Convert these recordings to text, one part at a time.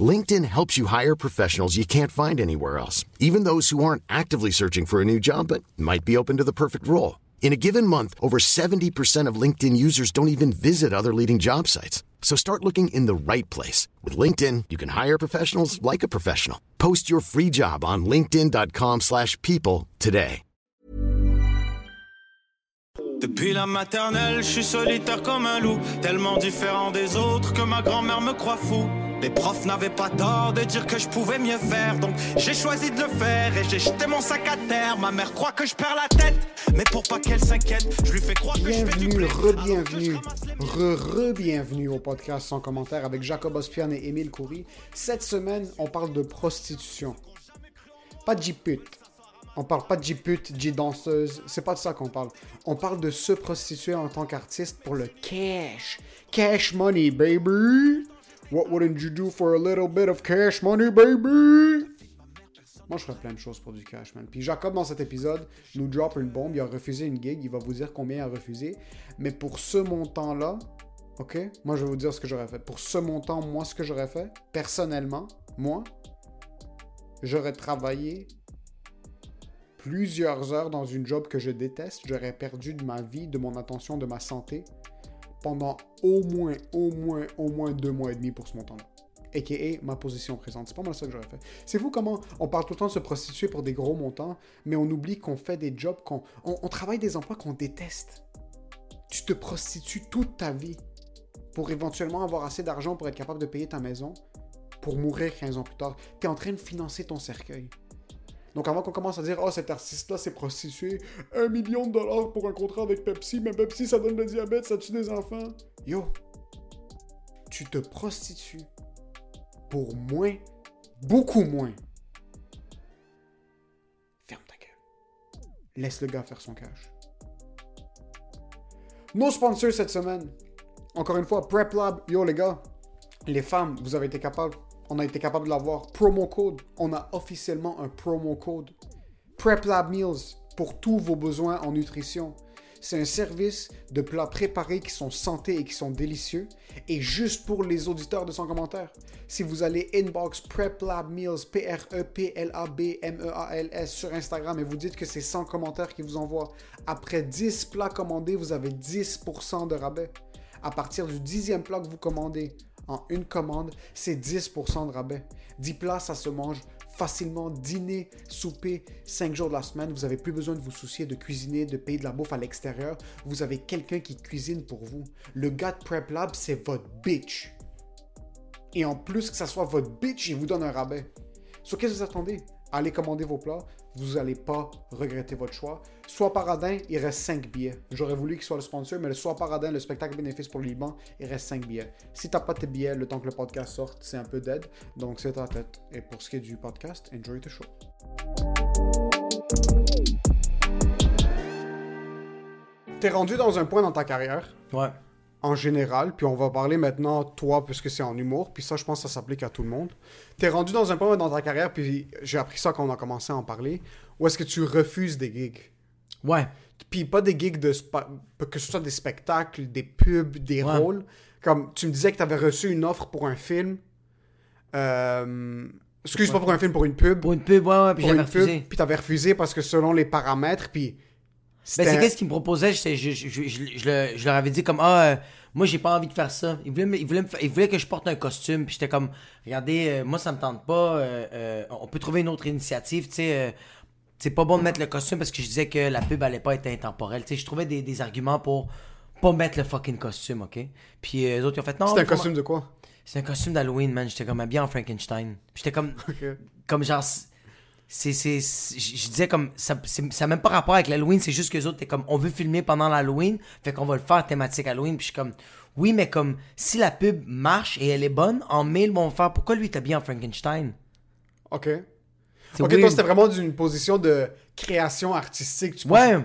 LinkedIn helps you hire professionals you can't find anywhere else, even those who aren't actively searching for a new job but might be open to the perfect role. In a given month, over 70% of LinkedIn users don't even visit other leading job sites. So start looking in the right place. With LinkedIn, you can hire professionals like a professional. Post your free job on linkedin.com slash people today. Depuis la maternelle, je suis solitaire comme un loup, tellement différent des autres que ma grand-mère me croit fou. Les profs n'avaient pas tort de dire que je pouvais mieux faire, donc j'ai choisi de le faire et j'ai jeté mon sac à terre. Ma mère croit que je perds la tête, mais pour pas qu'elle s'inquiète, je lui fais croire que je fais du Bienvenue, re-bienvenue, re-re-bienvenue au podcast sans commentaire avec Jacob Ospian et Émile Coury. Cette semaine, on parle de prostitution. Pas de J-pute. On parle pas de J-pute, J-danseuse. C'est pas de ça qu'on parle. On parle de se prostituer en tant qu'artiste pour le cash. Cash money, baby. What wouldn't you do for a little bit of cash money, baby? Moi, je ferais plein de choses pour du cash, man. Puis Jacob, dans cet épisode, nous drop une bombe. Il a refusé une gig. Il va vous dire combien il a refusé. Mais pour ce montant-là, OK? Moi, je vais vous dire ce que j'aurais fait. Pour ce montant, moi, ce que j'aurais fait, personnellement, moi, j'aurais travaillé plusieurs heures dans une job que je déteste. J'aurais perdu de ma vie, de mon attention, de ma santé pendant au moins, au moins, au moins deux mois et demi pour ce montant-là. A.K.A. ma position présente. C'est pas mal ça que j'aurais fait. C'est vous comment on parle tout le temps de se prostituer pour des gros montants, mais on oublie qu'on fait des jobs, qu'on on, on travaille des emplois qu'on déteste. Tu te prostitues toute ta vie pour éventuellement avoir assez d'argent pour être capable de payer ta maison, pour mourir 15 ans plus tard. Tu es en train de financer ton cercueil. Donc avant qu'on commence à dire, oh cet artiste-là s'est prostitué, un million de dollars pour un contrat avec Pepsi, mais Pepsi ça donne le diabète, ça tue des enfants. Yo, tu te prostitues pour moins, beaucoup moins. Ferme ta gueule. Laisse le gars faire son cash. Nos sponsors cette semaine. Encore une fois, Prep Lab. Yo les gars, les femmes, vous avez été capables. On a été capable de l'avoir. Promo code. On a officiellement un promo code. Prep Lab Meals pour tous vos besoins en nutrition. C'est un service de plats préparés qui sont santé et qui sont délicieux. Et juste pour les auditeurs de son commentaire, si vous allez inbox Prep Lab Meals, P-R-E-P-L-A-B-M-E-A-L-S sur Instagram et vous dites que c'est 100 commentaires qui vous envoient, après 10 plats commandés, vous avez 10% de rabais. À partir du dixième plat que vous commandez en une commande, c'est 10% de rabais. 10 plats, ça se mange facilement. Dîner, souper, 5 jours de la semaine. Vous n'avez plus besoin de vous soucier de cuisiner, de payer de la bouffe à l'extérieur. Vous avez quelqu'un qui cuisine pour vous. Le gars de Prep Lab, c'est votre bitch. Et en plus que ça soit votre bitch, il vous donne un rabais. Sur qu'est-ce que vous attendez? Allez commander vos plats, vous n'allez pas regretter votre choix. Soit Paradin, il reste 5 billets. J'aurais voulu qu'il soit le sponsor, mais le Soit Paradin, le spectacle bénéfice pour le Liban, il reste 5 billets. Si t'as pas tes billets, le temps que le podcast sorte, c'est un peu dead. Donc c'est ta tête. Et pour ce qui est du podcast, enjoy the show. T'es rendu dans un point dans ta carrière Ouais. En général, puis on va parler maintenant toi, puisque c'est en humour, puis ça, je pense que ça s'applique à tout le monde. T'es rendu dans un point dans ta carrière, puis j'ai appris ça quand on a commencé à en parler, où est-ce que tu refuses des gigs? Ouais. Puis pas des gigs de... que ce soit des spectacles, des pubs, des Ouais. rôles. Comme tu me disais que t'avais reçu une offre pour un film. Euh... Excuse, pas pour un film, pour une pub. Pour une pub, ouais, ouais, puis j'avais refusé. puis t'avais refusé parce que selon les paramètres, puis... Ben, c'est qu'est-ce qu'ils me proposaient, je, je, je, je, je le- je leur avais dit comme, ah, euh, moi, j'ai pas envie de faire ça. Ils voulaient, ils, voulaient ils voulaient que je porte un costume, puis j'étais comme, regardez, euh, moi, ça me tente pas, euh, on peut trouver une autre initiative, tu sais, c'est pas bon de mettre le costume parce que je disais que la pub allait pas être intemporelle, tu sais, je trouvais des, des arguments pour pas mettre le fucking costume, ok? Puis les autres, ils ont fait, non, C'était un costume de quoi? C'est un costume d'Halloween, man, j'étais comme habillé en Frankenstein. J'étais comme, comme genre c'est c'est je disais comme ça c'est- ça a même pas rapport avec l'Halloween c'est juste que les autres t'es comme on veut filmer pendant l'Halloween fait qu'on va le faire thématique Halloween puis je suis comme oui mais comme si la pub marche et elle est bonne en mai ils vont faire pourquoi lui t'as bien en Frankenstein? OK. Ok, toi, weird. c'était vraiment d'une position de création artistique. Tu penses- Ouais.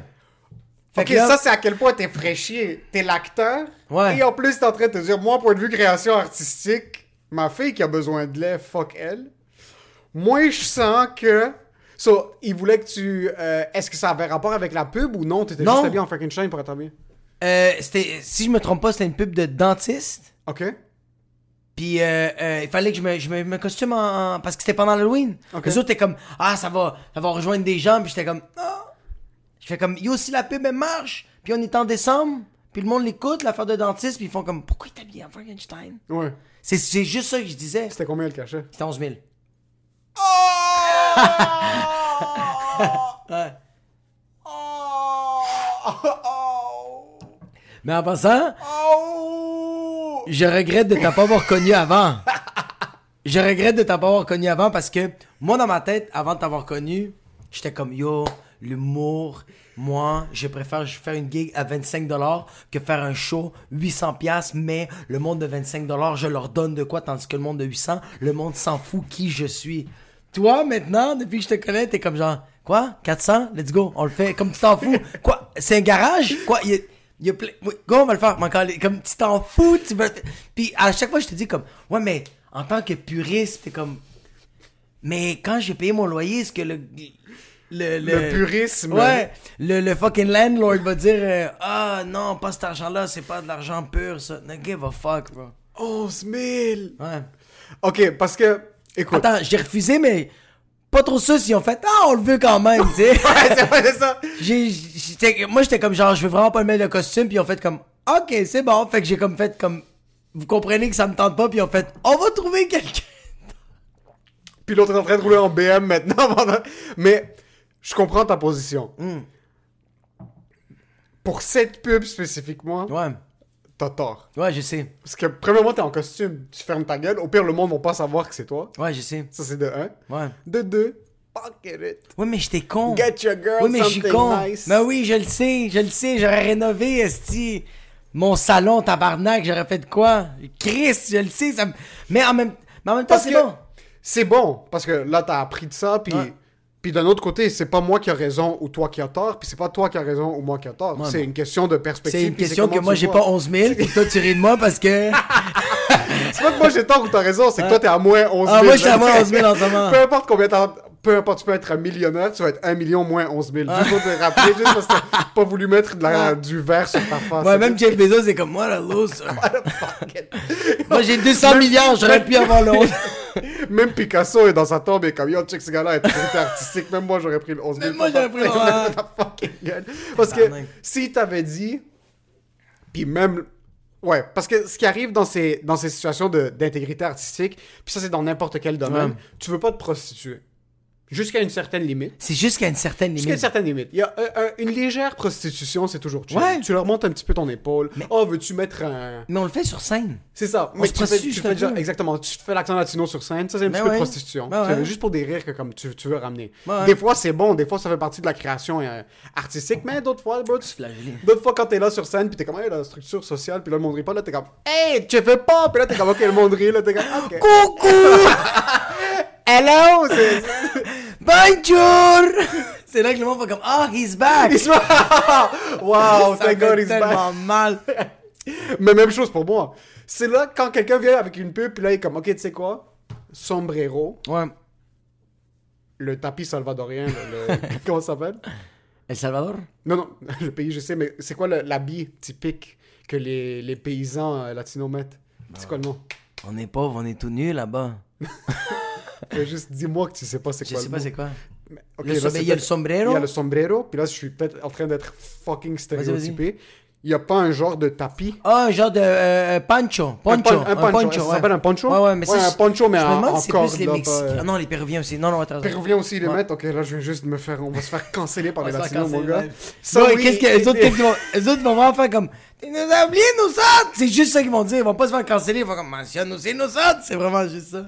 Fait Ok, là- ça, c'est à quel point t'es fraîchier. T'es l'acteur. Ouais. Et en plus, t'es en train de te dire, moi, point de vue création artistique, ma fille qui a besoin de lait, fuck elle. Moi, je sens que. So, il voulait que tu. euh, Est-ce que ça avait rapport avec la pub ou non? T'étais Non. juste habillé en Frankenstein pour être habillé. Euh, c'était, si je me trompe pas, c'était une pub de dentiste. Ok. Puis euh, euh, il fallait que je me, je me, me costume en, en- parce que c'était pendant l'Halloween. Ok. Les autres étaient comme ah ça va ça va rejoindre des gens puis j'étais comme ah. Je fais comme yo si la pub elle marche puis on est en décembre puis le monde l'écoute l'affaire de dentiste puis ils font comme pourquoi il est habillé en Frankenstein? Ouais. C'est, c'est juste ça que je disais. C'était combien le cachet? C'était 11 000. Ouais. Mais en passant, je regrette de t'avoir connu avant. Je regrette de t'avoir pas avoir connu avant parce que moi, dans ma tête, avant de t'avoir connu, j'étais comme yo, l'humour, moi, je préfère faire une gig à 25$ que faire un show 800$, mais le monde de 25$, je leur donne de quoi, tandis que le monde de 800$, le monde s'en fout qui je suis. Toi, maintenant, depuis que je te connais, t'es comme genre, quoi? 400? Let's go, on le fait. Comme tu t'en fous. Quoi? C'est un garage? Quoi? Il y a, il y a plein... Oui, go, on va le faire. Mais Comme tu t'en fous, tu veux... Puis à chaque fois, je te dis comme, ouais, mais en tant que puriste, t'es comme, mais quand j'ai payé mon loyer, est-ce que le... Le, Le purisme. Ouais, le, le fucking landlord va dire euh, Ah non, pas cet argent-là, c'est pas de l'argent pur, ça. No give a fuck, bro. 11 000 Ouais. Ok, parce que. Écoute. Attends, j'ai refusé, mais pas trop ça s'ils ont fait Ah, on le veut quand même, tu sais. Ouais, c'est ça. J'ai- moi, j'étais comme genre, je veux vraiment pas le mettre le costume, puis ont fait comme Ok, c'est bon. Fait que j'ai comme fait comme. Vous comprenez que ça me tente pas, puis ont fait On va trouver quelqu'un. Puis l'autre est en train de rouler en BM maintenant. Mais je comprends ta position. Hmm. Pour cette pub spécifiquement, Ouais, t'as tort. ouais, je sais. Parce que, premièrement, t'es en costume, tu fermes ta gueule. Au pire, le monde va pas savoir que c'est toi. Ouais, je sais. Ça, c'est de un. Ouais. De deux, pocket it. Ouais, mais j'étais con. Get your girl Oui, mais something con. nice. Mais oui, je le sais, je le sais. J'aurais rénové, esti. Mon salon, tabarnak, j'aurais fait de quoi? Chris, je le sais. Ça. Mais en même, mais en même temps, Parce c'est que bon. c'est bon, parce que là, t'as appris de ça, puis... Ouais. Puis d'un autre côté, c'est pas moi qui a raison ou toi qui as tort, puis c'est pas toi qui as raison ou moi qui a tort. Ouais, c'est une question de perspective. C'est une puis question que moi, j'ai pas 11 000, et toi, tu ris de moi parce que... C'est pas que moi j'ai tort ou t'as raison, c'est que toi t'es à moins 11 000. Ah, moi, je suis à moins 11 000 en ce moment. Peu importe combien t'as. Peu importe, tu peux être un millionnaire, tu vas être 1 million moins 11 000. Juste pour te rappeler, juste parce que t'as pas voulu mettre de la- du verre sur ta face. Ouais, même Jeff Bezos, c'est comme moi, la it. Moi, j'ai 200 milliards, j'aurais pu avoir l'autre. Même Picasso est dans sa tombe et comme yo, check ce gars-là est artistique. Même moi j'aurais pris le 11 000. Même moi, j'aurais pris le- ouais. Parce que si t'avais dit. Puis même. Ouais, parce que ce qui arrive dans ces, dans ces situations d'intégrité artistique, puis ça c'est dans n'importe quel domaine, Ouais. tu veux pas te prostituer. Jusqu'à une certaine limite. C'est juste qu'à une certaine Jusqu'à une limite. certaine limite. Il y a euh, une légère prostitution, c'est toujours chill. Ouais. Tu leur montes un petit peu ton épaule. Oh, veux-tu mettre un. Mais on le fait sur scène. C'est ça. On Mais se tu fais, tu déjà- exactement. Tu fais l'accent latino sur scène. Ça, c'est un Ben petit peu de prostitution. Ben ouais. Juste pour des rires que comme tu, tu veux ramener. Ben. Des fois, c'est bon. Des fois, ça fait partie de la création euh, artistique. Mais d'autres fois, bro, tu-. D'autres fois, quand t'es là sur scène, puis t'es comme, hey, la structure sociale, puis là, le monde rit pas, là, t'es comme, hey, tu fais pas, puis là, t'es comme, ok, le monde rit, là, t'es comme, ok. Coucou! Hello! Bonjour! C'est là que le monde va comme Ah, he's back! Il se Wow, thank God he's back. tellement mal. Mais même chose pour moi. C'est là, quand quelqu'un vient avec une pub, puis là, il est comme, ok, tu sais quoi? Sombrero, Ouais. le tapis salvadorien, le, comment ça s'appelle? El Salvador? Non, non, le pays, je sais, mais c'est quoi l'habit typique que les, les paysans euh, latinos mettent? C'est quoi le nom? On est pauvre, on est tout nus là-bas. Juste dis-moi que tu sais pas c'est Je quoi sais le pas c'est quoi. Le là, c'est il y a le sombrero? Il y a le sombrero, puis là, je suis peut-être en train d'être fucking stéréotypé. Il y a pas un genre de tapis? Ah, un genre de euh, euh, pancho. Un Poncho. pon- un poncho. Ça ouais. s'appelle un poncho? Ouais, ouais, mais Ouais, ça, un je- poncho, mais je me demande si c'est plus les Mexicains. pas- Ah non, les Péruviens aussi. Non, non, attends. Péruviens aussi, ils les Ouais. mettent. Ok, là, je vais juste me faire... On va se faire canceller par les latinos, mon gars. Ça, oui, qu'est-ce que, les autres, vont, les autres vont vraiment faire comme, nous as oublié, nous autres! C'est juste ça qu'ils vont dire. Ils vont pas se faire canceller. Ils vont comme, mentionne aussi nous autres. C'est vraiment juste ça.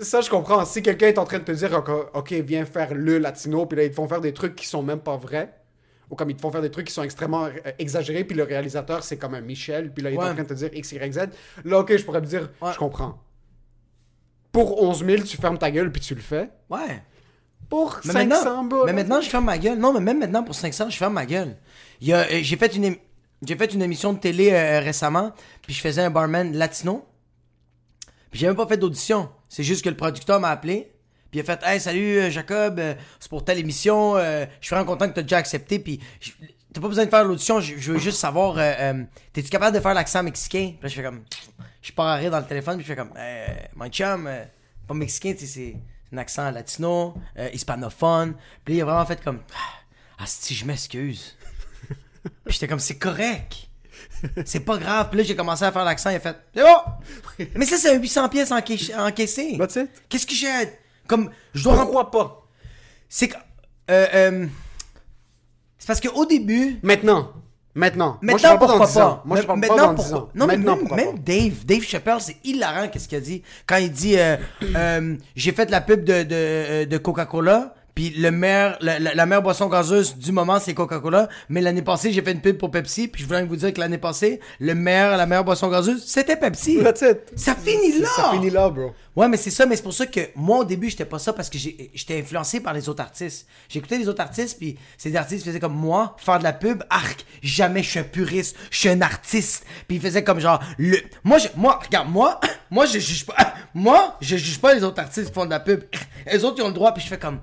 Ça, je comprends. Si quelqu'un est en train de te dire, ok, viens faire le latino, puis là, ils te font faire des trucs qui sont même pas vrais, ou comme ils te font faire des trucs qui sont extrêmement euh, exagérés, puis le réalisateur, c'est comme un Michel, puis là, il est en train de te dire X, Y, Z. Là, ok, je pourrais me dire, Ouais. je comprends. Pour 11 000, tu fermes ta gueule, puis tu le fais. Ouais. Pour Mais 500 maintenant, balles. mais maintenant, je ferme ma gueule. Non, mais même maintenant, pour 500, je ferme ma gueule. Euh, j'ai fait une, j'ai fait une émission de télé euh, récemment, puis je faisais un barman latino. Puis j'ai même pas fait d'audition. C'est juste que le producteur m'a appelé. Puis il a fait Hey, salut euh, Jacob, euh, c'est pour telle émission. euh, je suis vraiment content que tu déjà accepté. Puis t'as pas besoin de faire l'audition. Je, veux juste savoir T'es-tu capable de faire l'accent mexicain Puis là, je fais comme Je pars à rire dans le téléphone. Puis je fais comme My chum, pas mexicain, c'est un accent latino, hispanophone. Puis il a vraiment fait comme Ah, si je m'excuse. Puis j'étais comme C'est correct. C'est pas grave. Puis là, j'ai commencé à faire l'accent. Il a fait C'est bon. Mais ça, c'est un 800 pièces enca- encaissé. Qu'est-ce que j'ai à- Comme, je dois Pourquoi pas? C'est que. euh, euh, c'est parce qu'au début. Maintenant. Maintenant. Moi, je Maintenant, pas pourquoi 10 ans. pas? Moi, je pas maintenant, 10 pourquoi? Non, mais Maintenant, même, pourquoi même pas? Dave, Dave Chappelle, c'est hilarant qu'est-ce qu'il a dit. Quand il dit euh, J'ai fait la pub de, de, de Coca-Cola, puis le meilleur, la, la- la meilleure boisson gazeuse du moment, c'est Coca-Cola. Mais l'année passée, j'ai fait une pub pour Pepsi, puis je voulais vous dire que l'année passée, le meilleur, la meilleure boisson gazeuse, c'était Pepsi. That's it. Ça finit là! Ça finit là, bro. Ouais, mais c'est ça, mais c'est pour ça que moi, au début, j'étais pas ça parce que j'étais influencé par les autres artistes. J'écoutais les autres artistes, puis ces artistes faisaient comme moi, faire de la pub, arc, jamais je suis un puriste, je suis un artiste. Puis ils faisaient comme genre, le. Moi, je... moi, regarde, moi, moi, je juge pas. Moi, je juge pas les autres artistes qui font de la pub. Les autres, ils ont le droit, puis je fais comme.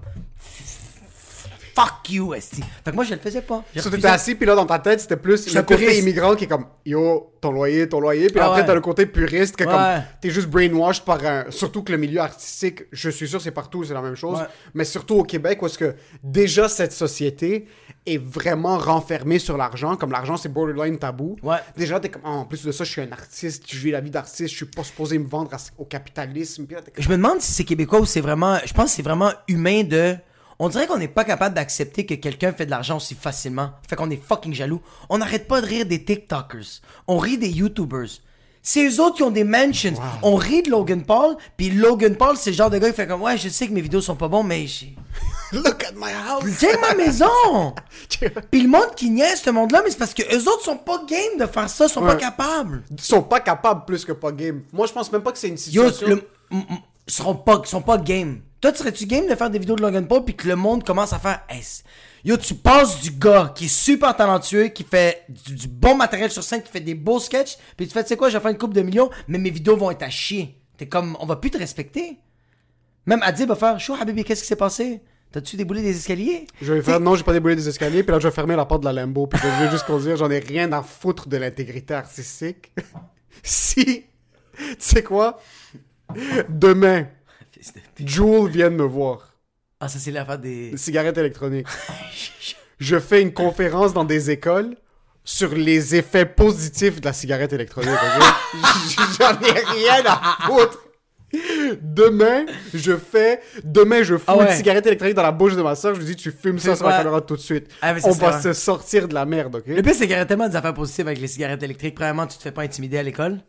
Fuck you, esti. Fait que moi, je le faisais pas. J'ai So, t'étais assis, puis là, dans ta tête, c'était plus le côté immigrant qui est comme Yo, ton loyer, ton loyer. Puis Ah après, ouais. t'as le côté puriste qui est Ouais. comme T'es juste brainwashed par un. Surtout que le milieu artistique, je suis sûr, c'est partout, c'est la même chose. Ouais. Mais surtout au Québec, où est-ce que déjà cette société est vraiment renfermée sur l'argent. Comme l'argent, c'est borderline tabou. Ouais. Déjà, t'es comme Ah, En plus de ça, je suis un artiste, je vis la vie d'artiste, je suis pas supposé me vendre à- au capitalisme. Puis là, comme, Je me demande si c'est québécois ou c'est vraiment. Je pense que c'est vraiment humain de. On dirait qu'on n'est pas capable d'accepter que quelqu'un fait de l'argent aussi facilement. Fait qu'on est fucking jaloux. On n'arrête pas de rire des TikTokers. On rit des YouTubers. C'est eux autres qui ont des mentions. On rit de Logan Paul, puis Logan Paul, c'est le genre de gars qui fait comme Ouais, je sais que mes vidéos sont pas bons, mais j'ai. Look at my house! Tiens ma maison! puis le monde qui niaise ce monde-là, mais c'est parce que eux autres sont pas game de faire ça, sont pas capables. Ils sont pas capables plus que pas game. Moi, je pense même pas que c'est une Yo, situation. le, m- seront pas, sont pas game. Toi, serais-tu game de faire des vidéos de Logan Paul puis que le monde commence à faire Hey, Yo, tu passes du gars qui est super talentueux, qui fait du, du bon matériel sur scène, qui fait des beaux sketchs, puis tu fais, tu sais quoi, je vais faire une coupe de millions, mais mes vidéos vont être à chier. T'es comme, on va plus te respecter. Même Adib va faire, Chou, Habibi, qu'est-ce qui s'est passé? T'as-tu déboulé des escaliers? Je vais faire, non, j'ai pas déboulé des escaliers, puis là, je vais fermer la porte de la Lambo, puis je vais juste conduire, j'en ai rien à foutre de l'intégrité artistique. si, tu sais quoi? Demain, Jules vient de me voir. Ah, ça, c'est l'affaire des. Des cigarettes électroniques. Je fais une conférence dans des écoles sur les effets positifs de la cigarette électronique? J'en ai rien à foutre. Demain, je fais, demain, je fous Ah ouais. une cigarette électronique dans la bouche de ma soeur, je lui dis, tu fumes ça sur la caméra tout de suite. Ah, On va vrai. se sortir de la merde, ok? Le pire, c'est qu'il y aurait tellement des affaires positives avec les cigarettes électriques. Premièrement, tu te fais pas intimider à l'école.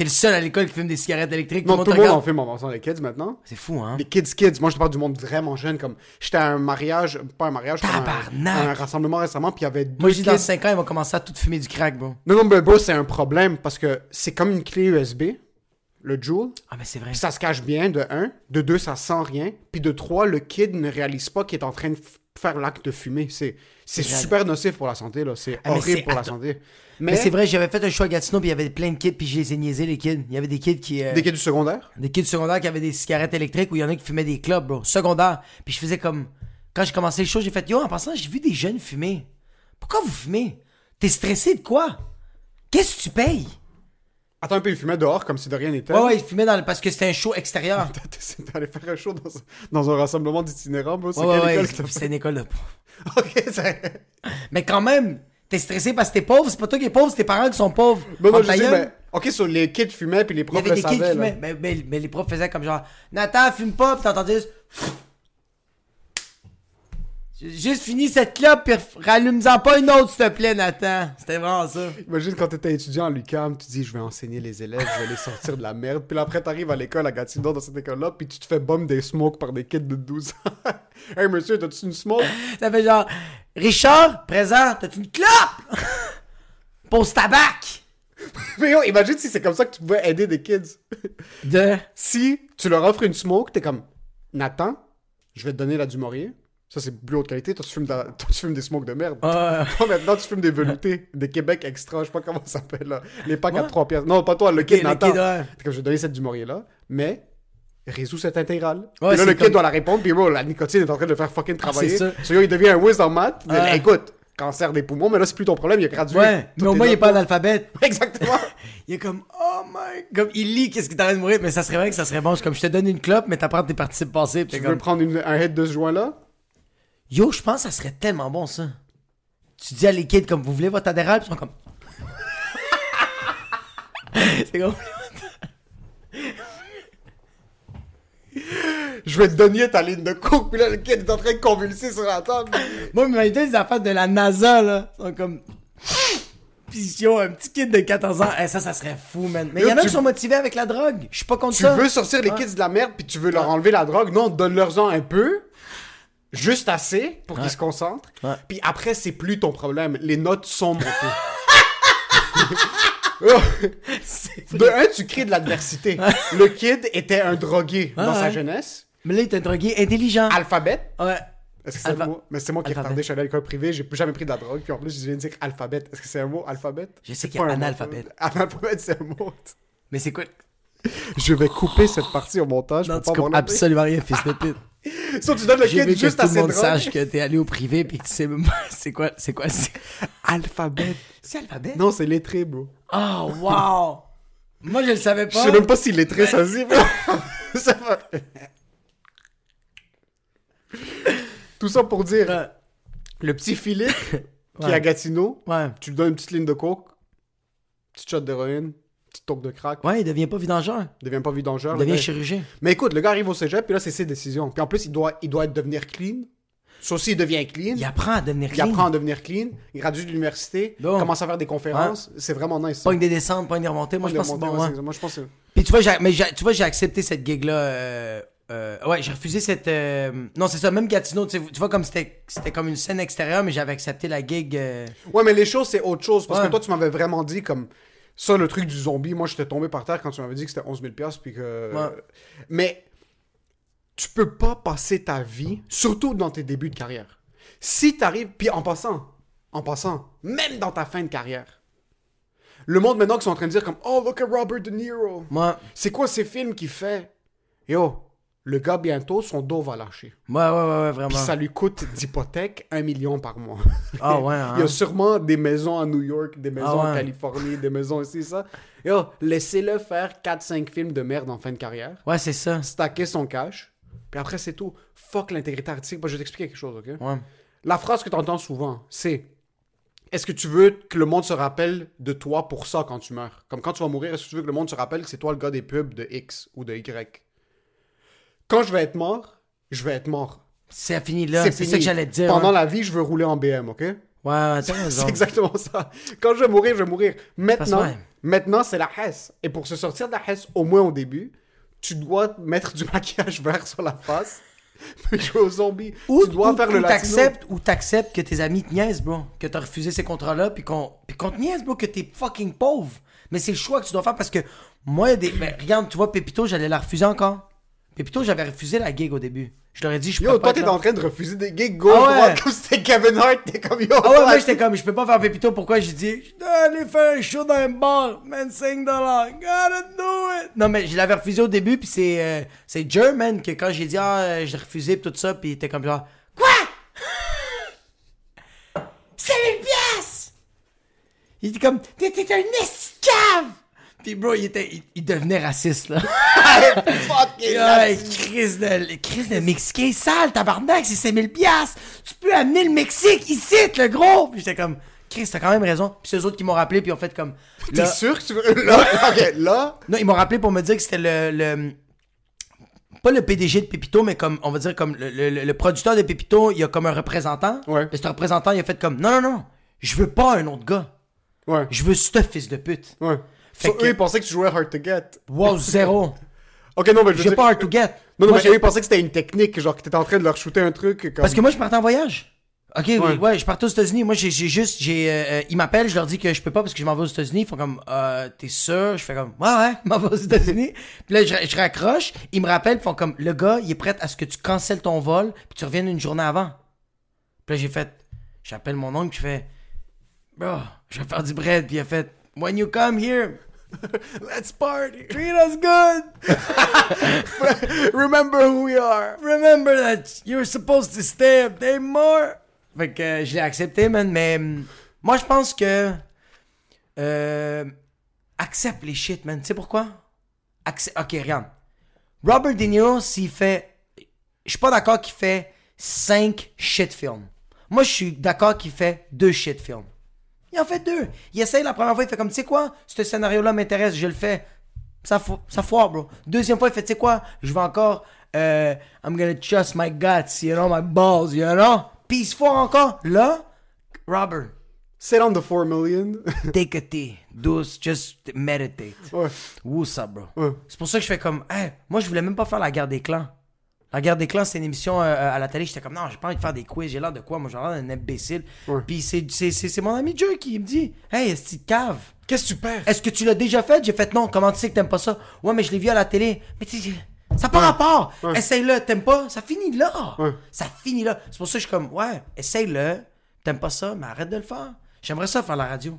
T'es le seul à l'école qui fume des cigarettes électriques. Non, tout tout le monde en fume en les kids maintenant. C'est fou, hein? Les kids kids, moi je te parle du monde vraiment jeune, comme j'étais à un mariage, pas un mariage, un, un rassemblement récemment, puis il y avait deux Moi, dis dans kids. 5 ans, ils vont commencer à tout fumer du crack, bro. Non, non, mais bro, c'est un problème parce que c'est comme une clé USB, le Joule. Ah, mais c'est vrai. Ça se cache bien, de un. De deux, ça sent rien. Puis de trois, le kid ne réalise pas qu'il est en train de faire l'acte de fumer. C'est, super nocif pour la santé, là. C'est Ah, horrible pour la santé. Mais, Mais, c'est vrai, j'avais fait un show à Gatineau, puis il y avait plein de kids, puis je les ai niaisés, les kids. Il y avait des kids qui. euh, des kids du secondaire? des kids secondaires qui avaient des cigarettes électriques, ou il y en a qui fumaient des clubs, bro. Secondaire. Puis je faisais comme. Quand j'ai commencé le show, j'ai fait Yo, en passant, j'ai vu des jeunes fumer. Pourquoi vous fumez? T'es stressé de quoi? Qu'est-ce que tu payes? Attends un peu, ils fumaient dehors comme si de rien n'était. Ouais, ouais, dans le... parce que c'était un show extérieur. T'essaies d'aller faire un show dans, un- dans un rassemblement d'itinérants, bro. C'est Ouais, ouais, quelle école fait? une école de. Ok, c'est... Mais quand même, t'es stressé parce que t'es pauvre. C'est pas toi qui es pauvre, c'est tes parents qui sont pauvres. Je sais, mais... Ok, sur les kids fumaient, puis les Il y profs avait le des kids qui savaient, fumaient. Mais, mais- mais les profs faisaient comme genre Nathan, fume pas, pis t'entendais juste. Juste fini cette clope, pis rallume-en pas une autre, s'il te plaît, Nathan. C'était vraiment ça. Imagine quand t'étais étudiant à l'UQAM, tu dis je vais enseigner les élèves, je vais les sortir de la merde. Puis là, après t'arrives à l'école à Gatineau dans cette école-là, puis tu te fais bomber des smokes par des kids de 12 ans. hey monsieur, t'as-tu une smoke? Ça fait genre Richard, présent, t'as-tu une clope? Pose tabac Mais yo, imagine si c'est comme ça que tu pouvais aider des kids. De? si tu leur offres une smoke, t'es comme Nathan, je vais te donner la du Maurier. Ça, c'est plus haute qualité. Toi, tu fumes, la- toi, tu fumes des smokes de merde. Ah, Toi, maintenant, tu fumes des veloutés, des Québec Extra, je sais pas comment ça s'appelle, là. Les packs à Ouais. 3 pièces. Non, pas toi, le kid, Nathan. ouais. Je vais donner cette du Maurier là, mais résous cette intégrale. Ouais, Puis là, le kid comme- doit la répondre, puis bro, la nicotine est en train de le faire fucking travailler. c'est ça. So, il devient un whiz en maths. Écoute, cancer des poumons, mais là, c'est plus ton problème, il a gradué. Ouais, mais au moins, il est pas analphabète. Exactement. Il est comme, oh my. Comme, il lit qu'est-ce qui t'arrête de mourir, mais ça serait vrai que ça serait bon. C'est comme, je te donne une clope, mais t'apprends tes participes passés. tu veux prendre un head de ce joint-là? Yo, je pense que ça serait tellement bon, ça. Tu dis à les kids, comme, vous voulez votre adhéral, puis ils sont comme. c'est comme. Je vais te donner ta ligne de coke, puis là, le kid est en train de convulser sur la table. Moi, mais des affaires de la NASA, là, sont comme. Pis yo, un petit kid de 14 ans, eh, ça, ça serait fou, man. Mais il y en a tu- qui sont motivés avec la drogue. Je suis pas contre tu ça. veux sortir les kids de la merde, puis tu veux leur enlever la drogue? Non, donne-leur-en un peu. Juste assez pour qu'ils se concentrent. Ouais. Puis après, c'est plus ton problème. Les notes sont montées. Oh. de un, tu crées de l'adversité. Le kid était un drogué dans sa jeunesse. Mais là, il est un drogué intelligent. Alphabet. Ouais. Est-ce que c'est Alpha- un mot? Mais c'est moi qui ai retardé, je suis allé à l'école privée, j'ai plus jamais pris de la drogue, puis en plus je viens de dire alphabet. Est-ce que c'est un mot, alphabet? Je sais qu'il y a analphabet. Analphabet, c'est un mot. Mais c'est quoi? Je vais couper cette partie au montage Non, pour tu pas absolument rien, fils de pute. Tu donnes le que juste tout le monde drogue. sache que t'es allé au privé pis que tu sais même c'est quoi, c'est quoi, c'est... Alphabet. C'est alphabet? Non, c'est lettré, bro. Oh, wow! Moi, je le savais Je pas. sais même pas si lettré ça se dit, bro. Ça va. Tout ça pour dire, Ouais. le petit Philippe qui Ouais. est à Gatineau, Ouais. tu lui donnes une petite ligne de coke, petite shot d'héroïne, petite toque de crack, Ouais, il devient pas vidangeur. il devient pas vidangeur. Il devient chirurgien. Mais écoute, le gars arrive au cégep, puis là, c'est ses décisions. Puis en plus, il doit, il doit devenir clean. Sauf s'il devient clean. Il apprend à devenir Il clean. apprend à devenir clean, il gradue de l'université, Bon. commence à faire des conférences, c'est vraiment nice. ça. Pas une des descentes, pas une des remontées. Moi, je pense bon. ouais, ouais. c'est- Moi, je pense que Puis tu vois, j'ai, mais j'ai- tu vois, j'ai accepté cette gig-là. euh, euh, ouais, j'ai refusé cette. euh, non, c'est ça, même Gatineau. Tu, vois, comme c'était, c'était comme une scène extérieure, mais j'avais accepté la gig. Ouais, mais les choses, c'est autre chose. Parce Ouais. que toi, tu m'avais vraiment dit comme. Ça, le truc du zombie, moi, j'étais tombé par terre quand tu m'avais dit que c'était 11 000 piastres, puis que... Ouais. Mais tu peux pas passer ta vie, surtout dans tes débuts de carrière. Si t'arrives... Puis en passant, en passant, même dans ta fin de carrière, le monde maintenant qui sont en train de dire comme « Oh, look at Robert De Niro! C'est quoi ces films qu'il fait? » Yo, le gars, bientôt, son dos va lâcher. ouais, ouais, ouais, ouais, vraiment. Puis ça lui coûte d'hypothèque un million par mois. Ah ouais, hein. Il y a sûrement des maisons à New York, des maisons Ah ouais. en Californie, des maisons ici, ça. Yo, laissez-le faire 4-5 films de merde en fin de carrière, Ouais, c'est ça. stacker son cash, puis après c'est tout. Fuck l'intégrité artistique. Moi, je vais t'expliquer quelque chose, ok? Ouais. La phrase que tu entends souvent, c'est Est-ce que tu veux que le monde se rappelle de toi pour ça quand tu meurs? Comme quand tu vas mourir, est-ce que tu veux que le monde se rappelle que c'est toi le gars des pubs de X ou de Y? Quand je vais être mort, je vais être mort. C'est fini là. C'est fini. ça que j'allais te dire. Pendant ouais. la vie, je veux rouler en BM, ok? Ouais. C'est exactement ça. Quand je vais mourir, je vais mourir. Maintenant, maintenant c'est la hesse. Et pour se sortir de la hesse, au moins au début, tu dois mettre du maquillage vert sur la face, puis jouer aux zombies. Ou, tu dois ou- faire le ou latino. t'acceptes, ou t'acceptes que tes amis te niaisent, bro. Que t'as refusé ces contrats-là, puis qu'on, puis qu'on te niaise, bro, que t'es fucking pauvre. Mais c'est le choix que tu dois faire parce que moi, il y a des. Ben, regarde, tu vois, Pépito, j'allais la refuser encore. Pépito, j'avais refusé la gig au début. Je leur ai dit, je peux Yo, pas. toi, t'es en train de refuser des gigs gauche, Ah ouais. comme c'était Kevin Hart. T'es comme yo. Ah ouais, moi j'étais comme, je peux pas faire Pépito, pourquoi? J'ai dit, je dois aller faire un show dans un bar, man, 5 dollars, gotta do it. Non, mais je l'avais refusé au début, puis c'est, euh, c'est German que quand j'ai dit, ah, euh, je l'ai refusé, pis tout ça, puis il était comme genre, quoi? 5000 piastres! Il était comme, t'es t'es un esclave! Pis bro, il était, il, il devenait raciste, là. Fucking Nazi. crise de, crise de Mexicain sale, tabarnak, c'est 5000 piastres. Tu peux amener le Mexique ici, le gros. Puis j'étais comme, Chris, t'as quand même raison. Puis c'est eux autres qui m'ont rappelé, puis ils ont fait comme. T'es sûr que tu veux. Là, ok, là? Non, ils m'ont rappelé pour me dire que c'était le, le- Pas le PDG de Pépito, mais comme, on va dire, comme le, le- le producteur de Pépito, il y a comme un représentant. Ouais. Et ce représentant, il a fait comme, non, non, non, je veux pas un autre gars. Ouais. Je veux ce fils de pute. Ouais. So, que- Eux, ils pensaient que tu jouais Hard to Get. Wow, zéro. Ok, non, mais je J'ai pas hard to get. Non, non, Moi, mais eux, ils pensaient que c'était une technique, genre que t'étais en train de leur shooter un truc. Comme... Parce que moi, je partais en voyage. Ok, ouais. ouais, je pars aux États-Unis. Moi, j'ai juste, j'ai, euh, euh, ils m'appellent, je leur dis que je peux pas parce que je m'en vais aux États-Unis. Ils font comme, euh, t'es sûr? Je fais comme, ouais, ouais, je m'en vais aux États-Unis. puis là, je, je raccroche. Ils me rappellent, ils font comme, le gars, il est prêt à ce que tu cancelles ton vol, puis tu reviennes une journée avant. Puis là, j'ai fait, j'appelle mon oncle, je fais, bro, je vais faire du bread. Puis il a fait, when you come here, Let's party! treat us good. Remember who we are! Remember that you're supposed to stay a day more. Fait que je l'ai accepté, man. Mais hum, moi, je pense que. Euh, accepte les shit, man. Tu sais pourquoi? Accep- ok, regarde. Robert De Niro, s'il fait. Je suis pas d'accord qu'il fait 5 shit films. Moi, je suis d'accord qu'il fait 2 shit films. Il en fait deux. Il essaye la première fois, il fait comme, tu sais quoi, ce scénario-là m'intéresse, je le fais. Ça, fo- ça foire, bro. Deuxième fois, il fait, tu sais quoi, je vais encore, euh, I'm gonna trust my guts, you know, my balls, you know? Puis il se foire encore. Là, Robert, Sit on the 4 million. take a tea, douce, just meditate. ouais. Up, bro? Ouais. C'est pour ça que je fais comme, hey, moi, je voulais même pas faire la guerre des clans. La guerre des clans, c'est une émission euh, à la télé. J'étais comme, non, j'ai pas envie de faire des quiz. J'ai l'air de quoi? Moi, j'ai l'air d'un imbécile. Ouais. Puis c'est, mon ami Joe qui me dit, hey, est-ce que cave? Qu'est-ce que tu perds? Est-ce que tu l'as déjà fait? J'ai fait non. Comment tu sais que t'aimes pas ça? Ouais, mais je l'ai vu à la télé. Mais tu sais, ça n'a pas rapport. Ouais. Essaye-le. T'aimes pas? Ça finit là. Ça finit là. C'est pour ça que je suis comme, ouais, essaye-le. T'aimes pas ça, mais arrête de le faire. J'aimerais ça faire la radio.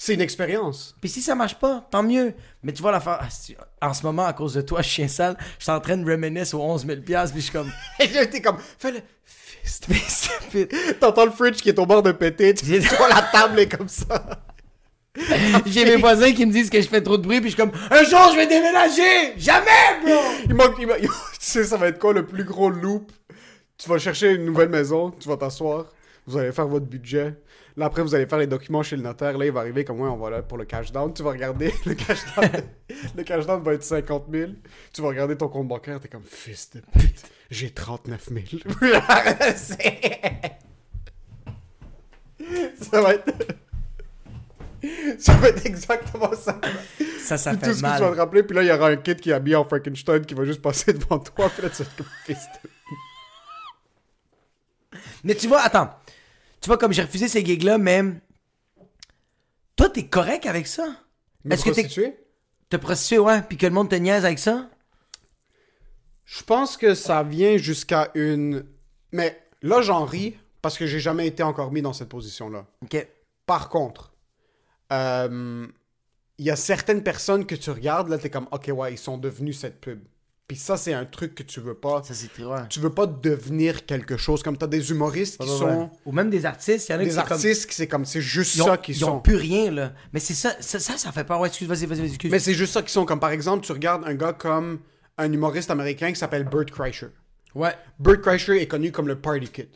C'est une expérience. Puis si ça marche pas, tant mieux. Mais tu vois l'affaire. ah, si- En ce moment, à cause de toi, chien sale, je suis en train de reminisce aux 11 000 piastres, puis je suis comme. Été comme, fais-le. Fist. Mais c'est pire. T'entends le fridge qui est au bord de péter, tu vois la table est comme ça. J'ai mes voisins qui me disent que je fais trop de bruit, puis je suis comme. Un jour, je vais déménager! Jamais, bro! Il manque, il manque- tu sais, ça va être quoi le plus gros loop? Tu vas chercher une nouvelle maison, tu vas t'asseoir, vous allez faire votre budget. Là, après, vous allez faire les documents chez le notaire. Là, il va arriver comme, ouais, on va là pour le cash down. Tu vas regarder, le cash down, le cash down va être 50 000. Tu vas regarder ton compte bancaire, t'es comme, fils de pute, j'ai 39 000. ça va être... ça va être exactement ça. Ça, ça fait tout ce que tu vas mal. te rappeler, puis là, il y aura un kid qui est habillé en Frankenstein qui va juste passer devant toi, puis là, tu vas être comme fils de... Mais tu vois, attends. Tu vois, comme j'ai refusé ces gigs-là, mais. Toi, t'es correct avec ça? Est-ce que t'es. Te prostituer, ouais, puis que le monde te niaise avec ça? Je pense que ça vient jusqu'à une... Mais là, j'en ris parce que j'ai jamais été encore mis dans cette position-là. Ok. Par contre, euh, il y a certaines personnes que tu regardes, là, t'es comme, OK, ouais, ils sont devenus cette pub. Puis ça, c'est un truc que tu veux pas. Ça, c'est très ouais. Tu veux pas devenir quelque chose. Comme t'as des humoristes qui Ouais, ouais, sont... Ou même des artistes, il y en a qui Des comme- artistes qui c'est comme, c'est juste Ils ont, ça qu'ils ils ont sont. plus rien, là. Mais c'est ça, ça, ça, ça fait peur. Ouais, excuse, vas-y, vas-y, vas-y, excuse. Mais c'est juste ça qu'ils sont. Comme par exemple, tu regardes un gars comme un humoriste américain qui s'appelle Bert Kreischer. Ouais, Bert Kreischer est connu comme le Party Kid.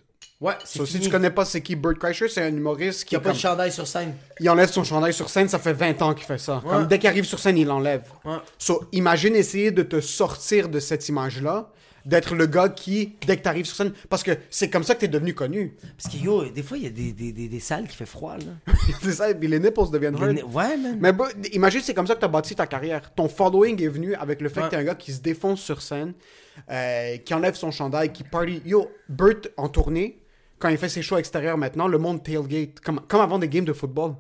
Ouais, c'est So, si tu connais pas c'est qui? Bert Kreischer, c'est un humoriste qui Il y a pas comme- de chandail sur scène. il enlève son chandail sur scène, ça fait 20 ans qu'il fait ça. Comme dès qu'il arrive sur scène, il l'enlève. Ouais. So, imagine essayer de te sortir de cette image-là, d'être le gars qui, dès que tu arrives sur scène, parce que c'est comme ça que tu es devenu connu. Parce que yo, des fois, il y a des, des, des, des salles qui fait froid, là. c'est ça, et puis les nipples deviennent hard. Ouais, man. Mais imagine, c'est comme ça que tu as bâti ta carrière. Ton following est venu avec le fait Ouais. que tu es un gars qui se défonce sur scène, euh, qui enlève son chandail, qui party. Yo, Bert, en tournée, quand il fait ses shows extérieurs maintenant, le monde tailgate, comme, comme avant des games de football.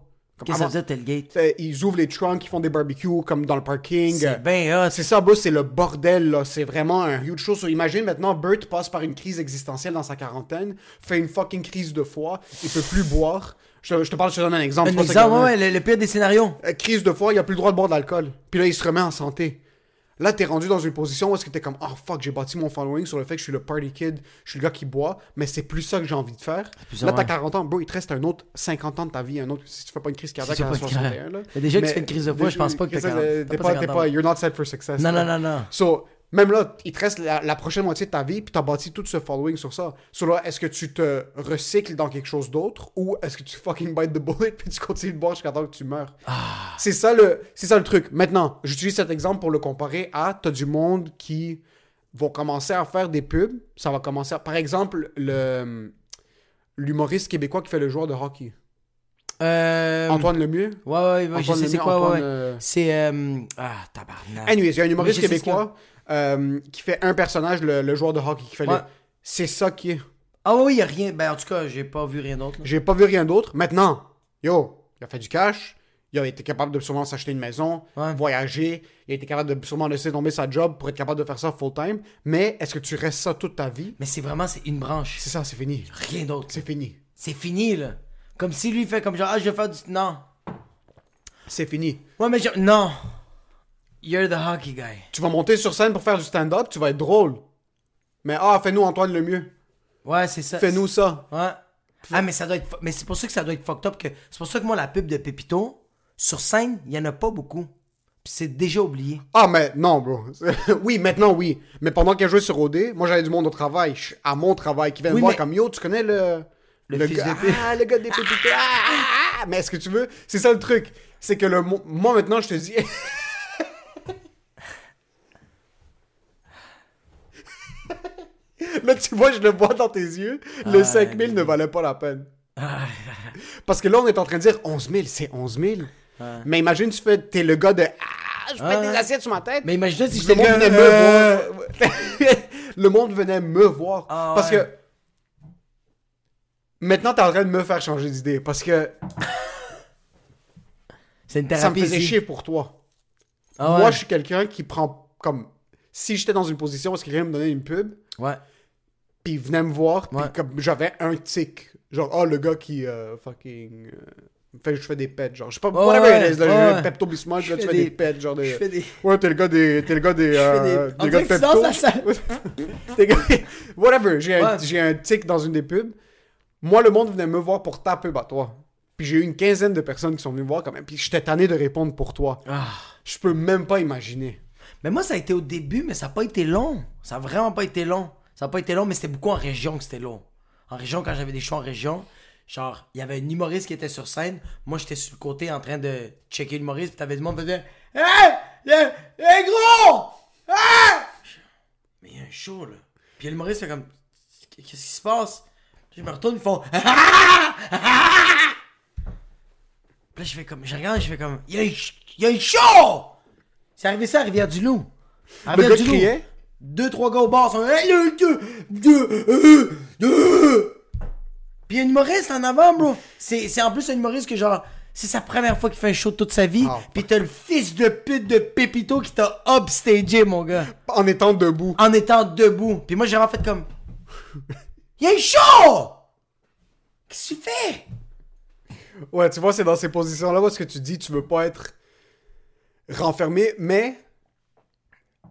Qu'est-ce que ça dire, tailgate? Euh, Ils ouvrent les trunks, ils font des barbecues comme dans le parking. C'est bien hot. C'est ça, bro, c'est le bordel, là. C'est vraiment un huge show. So, imagine maintenant, Bert passe par une crise existentielle dans sa quarantaine, fait une fucking crise de foie, il peut plus boire. Je, je te parle, je te donne un exemple. Un exemple, ouais, ouais, le, le pire des scénarios. Euh, crise de foie, il a plus le droit de boire de l'alcool. Puis là, il se remet en santé. Là, t'es rendu dans une position où est-ce que t'es comme, oh fuck, j'ai bâti mon following sur le fait que je suis le party kid, je suis le gars qui boit, mais c'est plus ça que j'ai envie de faire. plus Là, t'as ouais. 40 ans, bro, il te reste un autre 50 ans de ta vie, un autre, si tu fais pas une crise cardiaque tu à fais pas une 61, là. Mais déjà que tu Mais- fais une crise de foie, je pense pas que T'es 40 t'es pas pas, 50 t'es ans. pas, you're not set for success. Non, là. non, non, non. So, même là, il te reste la, la prochaine moitié de ta vie, puis t'as bâti tout ce following sur ça. So là, est-ce que tu te recycles dans quelque chose d'autre, ou est-ce que tu fucking bite the bullet, puis tu continues de boire jusqu'à temps que tu meurs? Ah. C'est ça, le, c'est ça le truc. Maintenant, j'utilise cet exemple pour le comparer à, t'as du monde qui vont commencer à faire des pubs, ça va commencer à... Par exemple, le l'humoriste québécois qui fait le joueur de hockey. Euh... Antoine Lemieux? Ouais, ouais, ouais, je Antoine sais c'est quoi, Antoine, ouais. euh, C'est. euh, Ah, tabarnak. Anyways, il y a un humoriste québécois euh, qui fait un personnage, le, le joueur de hockey, qui fait Ouais. le... C'est ça qui est. Ah oui, y a rien. Ben, en tout cas, j'ai pas vu rien d'autre. J'ai pas vu rien d'autre. Maintenant, yo, il a fait du cash. Il a été capable de sûrement s'acheter une maison, Ouais. voyager. Il a été capable de sûrement laisser tomber sa job pour être capable de faire ça full time. Mais est-ce que tu restes ça toute ta vie? Mais c'est vraiment, c'est une branche. C'est ça, c'est fini. Rien d'autre. C'est fini. C'est fini, là. Comme si lui fait comme genre, ah, je vais faire du. Non. C'est fini. Ouais, mais non. You're the hockey guy. Tu vas monter sur scène pour faire du stand-up, tu vas être drôle. Mais ah, fais-nous Antoine le mieux. Ouais, c'est ça. Fais-nous ça. Ouais. Ah, mais ça doit être. Mais c'est pour ça que ça doit être fucked up. que C'est pour ça que moi, la pub de Pépito, sur scène, il y en a pas beaucoup. Puis c'est déjà oublié. Ah, mais non, bro. oui, maintenant, oui. Mais pendant qu'elle jouait sur OD, moi, j'avais du monde au travail, à mon travail, qui vient me Oui, voir mais- comme yo, tu connais le. Le fils gars, de. Ah, le gars des pépités. Ah, ah, ah. Mais est-ce que tu veux? C'est ça le truc. C'est que le. mo- Moi, maintenant, je te dis. Là, tu vois, je le vois dans tes yeux. Le 5000 ne valait pas la peine. Parce que là, on est en train de dire 11 000, c'est 11 000. Mais imagine, tu fais, t'es le gars de Ah, je mets des assiettes sur ma tête. Mais imagine si le j'étais monde le venait gars, me voir. le monde venait me voir. Ah, parce ouais. que. Maintenant, t'es en train de me faire changer d'idée. Parce que C'est une ça me thérapie. faisait ici. chier pour toi. Ah ouais. Moi, je suis quelqu'un qui prend comme. Si j'étais dans une position où est-ce que quelqu'un me donnait une pub, Ouais. Puis il venait me voir, puis Ouais. comme j'avais un tic. Genre, oh, le gars qui euh, fucking. euh, fait, je fais des pets, genre. Je sais pas, whatever ouais, it is, là, ouais, j'ai ouais. un Pepto Bismol, Je là, tu fais des, des- pets, genre des. Je fais des. Ouais, t'es le gars des. T'es le gars des. euh, des- des gars de Pepto. ça. Whatever, j'ai un, un tic dans une des pubs. Moi, le monde venait me voir pour ta pub à toi. Puis j'ai eu une quinzaine de personnes qui sont venues me voir quand même. Puis j'étais tanné de répondre pour toi. Ah. Je peux même pas imaginer. Mais moi, ça a été au début, mais ça n'a pas été long. Ça a vraiment pas été long. Ça n'a pas été long, mais c'était beaucoup en région que c'était long. En région, quand j'avais des shows en région, genre, il y avait un humoriste qui était sur scène. Moi, j'étais sur le côté en train de checker l'humoriste, puis t'avais du monde qui faisait Hey! Hey, hey, gros! Hey! Mais il y a un show, là. Puis l'humoriste fait comme Qu'est-ce qui se passe? Je me retourne, ils font Ah! Ah! Puis là, je fais comme, je regarde, je fais comme, il y a il y a un show! C'est arrivé ça à Rivière-du-Loup. À Rivière-du-Loup. Deux, trois gars au bar sont, euh, deux. Puis il y a un humoriste en avant, bro. C'est, en plus un humoriste que genre, c'est sa première fois qu'il fait un show toute sa vie. Ah, Puis t'as le fils de pute de Pépito qui t'a upstagé, mon gars. En étant debout. En étant debout. Puis moi, j'ai vraiment fait comme, il y a un show! Qu'est-ce que tu fais? Ouais, tu vois, c'est dans ces positions-là où est-ce que tu dis tu veux pas être renfermé, mais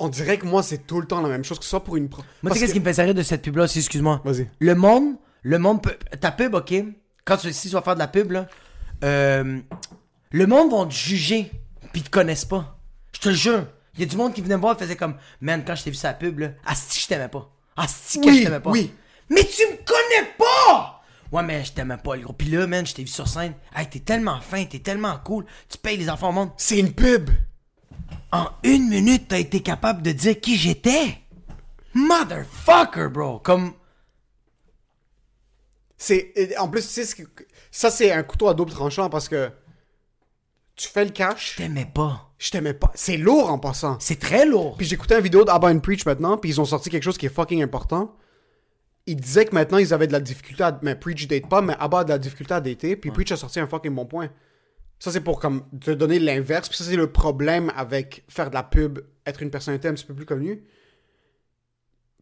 on dirait que moi, c'est tout le temps la même chose, que ce soit pour une... pro- Moi, tu sais qu'est-ce que- qui me fait rire de cette pub-là aussi, excuse-moi. Vas-y. Le monde, le monde peut. Ta pub, ok? Quand tu, si tu vas faire de la pub, là, euh, le monde va te juger, pis ils te connaissent pas. Je te le jure. Il y a du monde qui venait me voir et faisait comme, man, quand je t'ai vu sa pub, là, asti, je t'aimais pas. Asti, que Oui, je t'aimais pas. oui. Mais tu me connais pas! Ouais, mais je t'aimais pas, le gros. Pis là, man, je t'ai vu sur scène. Hey, t'es tellement fin, t'es tellement cool. Tu payes les enfants au monde. C'est une pub! En une minute, t'as été capable de dire qui j'étais? Motherfucker, bro. Comme. C'est... En plus, tu sais, ce que- ça, c'est un couteau à double tranchant parce que tu fais le cash, T'aimais pas. je t'aimais pas. C'est lourd en passant. C'est très lourd. Puis j'écoutais une vidéo d'Abba and Preach maintenant, puis ils ont sorti quelque chose qui est fucking important. Ils disaient que maintenant ils avaient de la difficulté à. Mais Preach date pas, mais Abba a de la difficulté à dater, puis Preach a sorti un fucking bon point. Ça, c'est pour comme te donner l'inverse, puis ça, c'est le problème avec faire de la pub, être une personnalité un petit peu plus connue.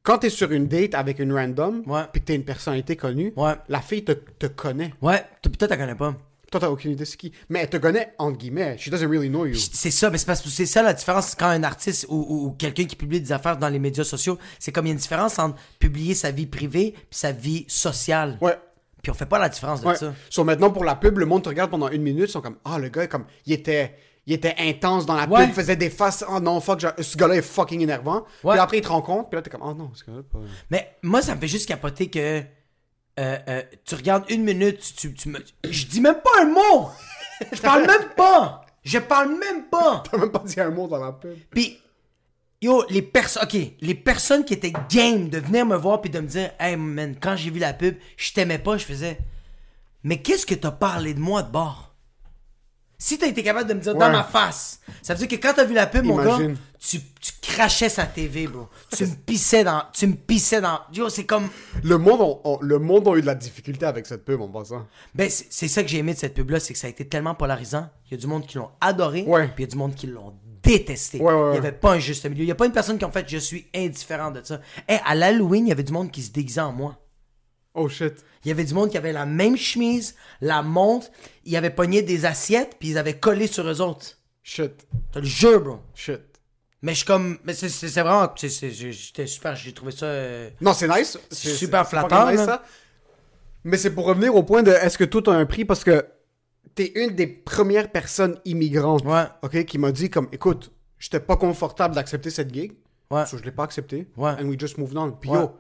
Quand t'es sur une date avec une random, Ouais. puis que t'es une personnalité connue, Ouais. la fille te, te connaît. Ouais, peut-être elle connaît pas. Toi, t'as aucune idée c'est qui. Mais elle te connaît, entre guillemets. She doesn't really know you. C'est ça, mais c'est parce que c'est ça la différence quand un artiste ou, ou- ou quelqu'un qui publie des affaires dans les médias sociaux, c'est comme il y a une différence entre publier sa vie privée puis sa vie sociale. Ouais. Puis on fait pas la différence de Ouais. ça. So, maintenant, pour la pub, le monde te regarde pendant une minute, ils sont comme, ah, le gars, comme, il était, il était intense dans la Ouais. pub, il faisait des faces, oh non, fuck, genre, ce gars-là est fucking énervant. Ouais. Puis après, il te rend compte, puis là, t'es comme, oh non, ce gars-là, pas. Mais moi, ça me fait juste capoter que euh, euh, tu regardes une minute, tu, tu, tu me... Je dis même pas un mot! Je parle même pas! Je parle même pas! T'as même pas dit un mot dans la pub. Puis, yo, les personnes, ok, les personnes qui étaient game de venir me voir puis de me dire, hey man, quand j'ai vu la pub, je t'aimais pas, je faisais, mais qu'est-ce que t'as parlé de moi de bord? Si t'as été capable de me dire dans ma face, ça veut dire que quand t'as vu la pub, mon gars, tu, tu crachais sa TV, bro. Tu me pissais dans. Tu me pissais dans. Yo, c'est comme. Le monde, ont- le monde a eu de la difficulté avec cette pub en passant. Ben, c'est c'est ça que j'ai aimé de cette pub-là, c'est que ça a été tellement polarisant. Il y a du monde qui l'ont adoré, Ouais. puis il y a du monde qui l'ont détesté. Ouais, ouais, Il n'y avait pas un juste milieu. Il n'y a pas une personne qui en fait je suis indifférent de ça. Hey, à l'Halloween, il y avait du monde qui se déguisait en moi. Oh shit. Il y avait du monde qui avait la même chemise, la montre, ils avaient pogné des assiettes, puis ils avaient collé sur eux autres. Shit. T'as le jeu, bro. Shit. Mais je suis comme. Mais c'est- c'est c'est vraiment. c'est- J'étais super, j'ai trouvé ça. euh, Non, c'est nice. C'est super flatteur, nice. Mais c'est pour revenir au point de est-ce que tout a un prix? Parce que t'es une des premières personnes immigrantes, Ouais. ok, qui m'a dit comme, écoute, j'étais pas confortable d'accepter cette gig, Ouais. so je l'ai pas accepté, Ouais. and we just moved on. Puis Ouais. yo,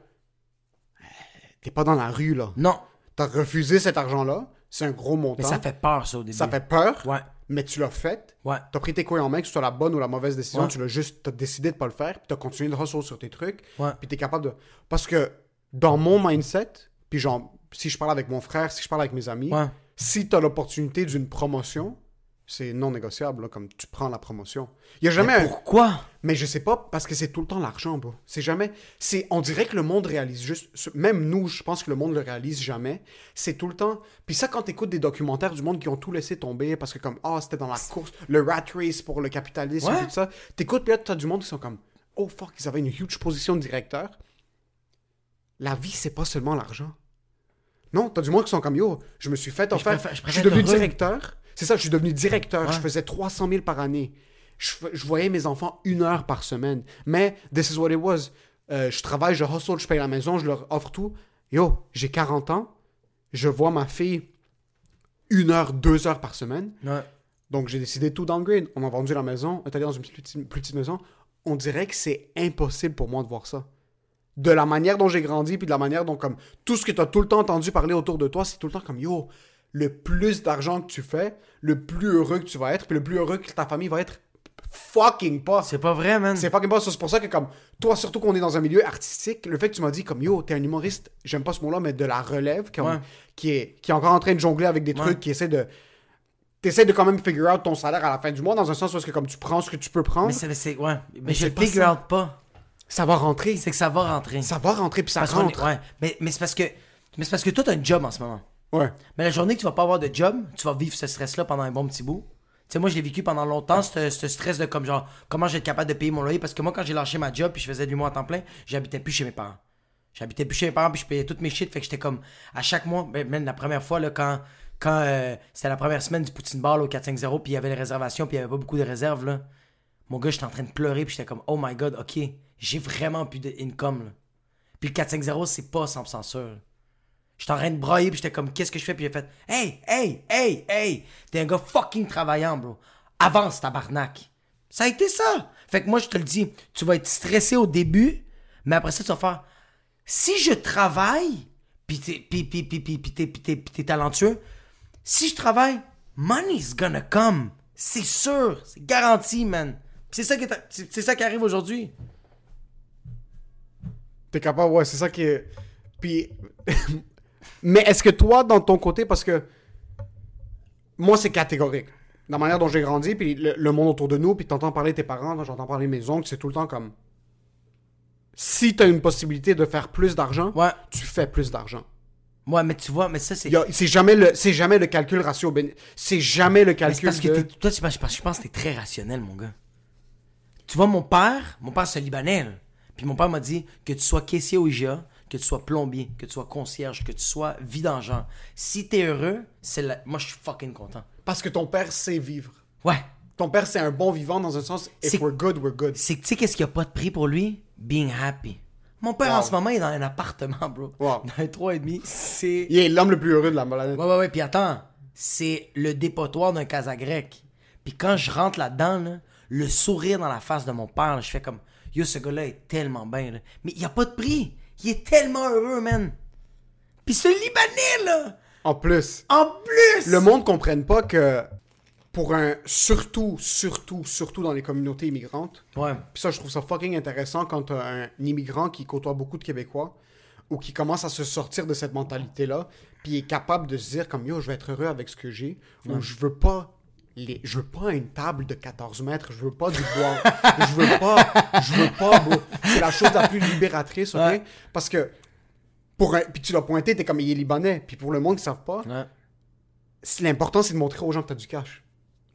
t'es pas dans la rue là, Non. t'as refusé cet argent-là, c'est un gros montant, Mais ça fait peur, ça, au début. Ça fait peur, Ouais. mais tu l'as fait. Ouais. T'as pris tes couilles en main, que ce soit la bonne ou la mauvaise décision, Ouais. tu l'as juste, t'as décidé de pas le faire, puis t'as continué de hustle sur tes trucs, Ouais. puis t'es capable de... Parce que dans mon mindset, puis genre, si je parle avec mon frère, si je parle avec mes amis, Ouais. Si t'as l'opportunité d'une promotion, c'est non négociable, là, comme tu prends la promotion. Il y a jamais. Pourquoi? Mais je sais pas, parce que c'est tout le temps l'argent, bro. C'est jamais... c'est On dirait que le monde réalise juste... Même nous, je pense que le monde le réalise jamais. C'est tout le temps... Puis ça, quand t'écoutes des documentaires du monde qui ont tout laissé tomber, parce que comme, ah, c'était dans la course, le rat race pour le capitalisme, Ouais. tout ça, t'écoutes, puis là, t'as du monde qui sont comme, oh fuck, ils avaient une huge position de directeur. La vie, c'est pas seulement l'argent. Non, t'as du monde qui sont comme, yo, je me suis fait préfère- je suis devenu directeur. C'est ça, je suis devenu directeur. Ouais. Je faisais 300 000 par année. Je, voyais mes enfants une heure par semaine. Mais this is what it was. Euh, je travaille, je hustle, je paye la maison, je leur offre tout. Yo, j'ai 40 ans. Je vois ma fille une heure, deux heures par semaine. Ouais. Donc j'ai décidé de tout downgrade. On a vendu la maison, on est allé dans une petite, plus petite maison. On dirait que c'est impossible pour moi de voir ça. De la manière dont j'ai grandi, puis de la manière dont comme tout ce que tu as tout le temps entendu parler autour de toi, c'est tout le temps comme yo, le plus d'argent que tu fais, le plus heureux que tu vas être, puis le plus heureux que ta famille va être. Fucking pas. C'est pas vrai, man. C'est fucking pas. C'est pour ça que, comme, toi, surtout qu'on est dans un milieu artistique, le fait que tu m'as dit, comme, yo, t'es un humoriste, j'aime pas ce mot-là, mais de la relève, comme, Ouais. qui, est, qui est encore en train de jongler avec des Ouais. trucs, qui essaie de. T'essaies de quand même figure out ton salaire à la fin du mois, dans un sens où est-ce que, comme, tu prends ce que tu peux prendre, Mais c'est. Ouais. Mais, Mais je le figure out pas. Ça va rentrer. C'est que ça va rentrer. Ça va rentrer, puis ça Parce rentre. est- ouais. Mais, mais c'est parce que. Mais c'est parce que toi, t'as un job en ce moment. Ouais. Mais la journée que tu vas pas avoir de job, tu vas vivre ce stress-là pendant un bon petit bout. Tu sais, moi, je l'ai vécu pendant longtemps, ce ce stress de comme genre, comment je vais être capable de payer mon loyer? Parce que moi, quand j'ai lâché ma job puis je faisais du mois à temps plein, j'habitais plus chez mes parents. J'habitais plus chez mes parents puis je payais toutes mes shit. Fait que j'étais comme, à chaque mois, ben, même la première fois, là, quand, quand euh, c'était la première semaine du Poutine Bar là, au 450 puis il y avait les réservations puis il y avait pas beaucoup de réserves, là. Mon gars, j'étais en train de pleurer puis j'étais comme, oh my god, ok, j'ai vraiment plus d'income, là. Puis le 450, c'est pas 100% sûr. J'étais en train de brailler, puis j'étais comme, qu'est-ce que je fais? Puis j'ai fait, hey, hey, hey, hey, t'es un gars fucking travaillant, bro. Avance, tabarnak. Ça a été ça. Fait que moi, je te le dis, tu vas être stressé au début, mais après ça, tu vas faire, si je travaille, puis t'es, puis, puis, puis, puis, t'es, talentueux, si je travaille, money's gonna come. C'est sûr, c'est garanti, man. C'est ça qui, est- c'est ça qui arrive aujourd'hui. T'es capable, ouais, c'est ça qui est. Puis. Mais est-ce que toi, dans ton côté, parce que. Moi, c'est catégorique. La manière dont j'ai grandi, puis le, le monde autour de nous, puis t'entends parler tes parents, j'entends parler mes oncles, c'est tout le temps comme. Si t'as une possibilité de faire plus d'argent, Ouais. tu fais plus d'argent. Ouais, mais tu vois, mais ça, c'est. C'est jamais, le- c'est jamais le calcul ratio. C'est jamais le calcul parce que de... toi, parce que je pense que t'es très rationnel, mon gars. Tu vois, mon père, mon père, c'est Libanais, là. Puis mon père m'a dit que tu sois caissier au IGA, que tu sois plombier, que tu sois concierge, que tu sois vidangeant. Si t'es heureux, c'est la... moi, je suis fucking content. Parce que ton père sait vivre. Ouais. Ton père, c'est un bon vivant dans un sens. If we're good, we're good. C'est que tu sais, qu'est-ce qu'il n'y a pas de prix pour lui? Being happy. Mon père, en ce moment, il est dans un appartement, bro. Wow. Dans un 3,5. C'est. Il est l'homme le plus heureux de la planète. Ouais, ouais, ouais. Puis attends, c'est le dépotoir d'un casa grec. Puis quand je rentre là-dedans, là, le sourire dans la face de mon père, là, je fais comme Yo, ce gars-là est tellement bien. là. Mais il n'y a pas de prix. Il est tellement heureux, man. Puis ce Libanais, là, En plus. en plus. le monde ne comprenne pas que pour un surtout surtout surtout dans les communautés immigrantes Ouais. puis ça je trouve ça fucking intéressant quand t'as un immigrant qui côtoie beaucoup de québécois ou qui commence à se sortir de cette mentalité là puis est capable de se dire comme yo je vais être heureux avec ce que j'ai ou je veux pas les... je veux pas une table de 14 mètres, je veux pas du bois, je veux pas, je veux pas, bro. C'est la chose la plus libératrice, ok? Ouais. Parce que, pour un... puis tu l'as pointé, t'es comme, il est libanais, puis pour le monde qui savent pas, Ouais. l'important c'est de montrer aux gens que t'as du cash.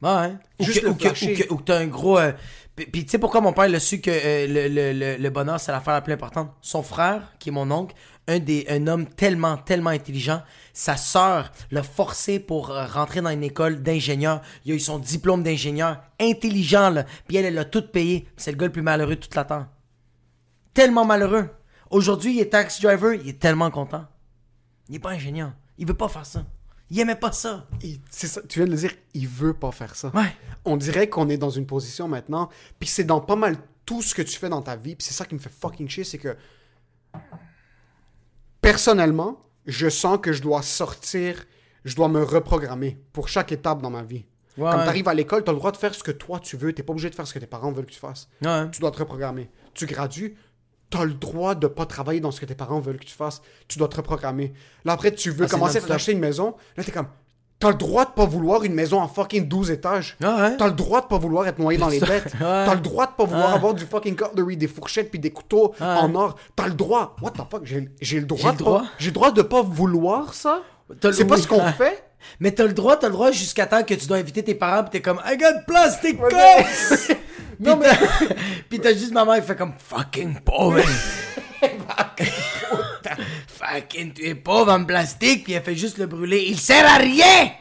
Ouais, ouais. Ou Juste ou que, que- t'as un gros. euh, Puis puis tu sais pourquoi mon père il a su que euh, le, le, le, le bonheur c'est l'affaire la plus importante? Son frère, qui est mon oncle, un, des, un homme tellement, tellement intelligent, sa sœur l'a forcé pour euh, rentrer dans une école d'ingénieur. Il a eu son diplôme d'ingénieur. Intelligent, là. Puis elle, elle a tout payé. C'est le gars le plus malheureux de toute la terre. Tellement malheureux. Aujourd'hui, il est taxi driver, il est tellement content. Il est pas ingénieur. Il veut pas faire ça. Il aimait pas ça. Il- c'est ça, tu viens de le dire, il veut pas faire ça. Ouais. On dirait qu'on est dans une position maintenant, puis c'est dans pas mal tout ce que tu fais dans ta vie, puis c'est ça qui me fait fucking chier, c'est que personnellement, je sens que je dois sortir, je dois me reprogrammer pour chaque étape dans ma vie. Ouais, ouais. tu arrives à l'école, tu as le droit de faire ce que toi tu veux, t'es pas obligé de faire ce que tes parents veulent que tu fasses. Ouais. Tu dois te reprogrammer. Tu gradues, tu as le droit de pas travailler dans ce que tes parents veulent que tu fasses. Tu dois te reprogrammer. Là, après, tu veux Ah, commencer à t'acheter une maison. Là, t'es comme. T'as le droit de pas vouloir une maison en fucking 12 étages. Ah ouais? T'as le droit de pas vouloir être noyé dans les bêtes. T'as le droit de pas vouloir Ah. avoir du fucking cutlery, des fourchettes puis des couteaux Ah. en or. T'as le droit. What the fuck? J'ai le droit J'ai le de droit? pas. J'ai le droit de pas vouloir ça? C'est pas oui. ce qu'on fait? Mais t'as le droit, t'as le droit jusqu'à temps que tu dois inviter tes parents pis t'es comme I got plastic Ouais, cups! Non, t'as- Pis t'as juste maman, elle fait comme fucking pauvre! Fucking, tu es pauvre en plastique, pis elle fait juste le brûler. Il sert à rien!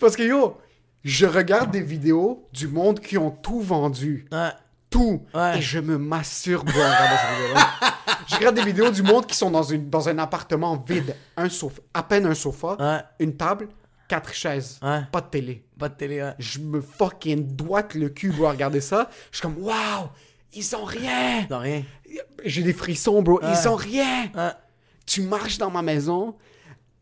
Parce que yo, je regarde des vidéos du monde qui ont tout vendu. Ouais. tout. Ouais. Et je me masturbe en regardant ces vidéos-là. je regarde des vidéos du monde qui sont dans, une, dans un appartement vide. Un sofa, à peine un sofa, Ouais. une table, quatre chaises. Pas de télé. Pas de télé, ouais. Je me fucking doite le cul pour regarder ça. Je suis comme, waouh, ils ont rien. Non, rien. J'ai des frissons, bro. Ils ont rien. Tu marches dans ma maison.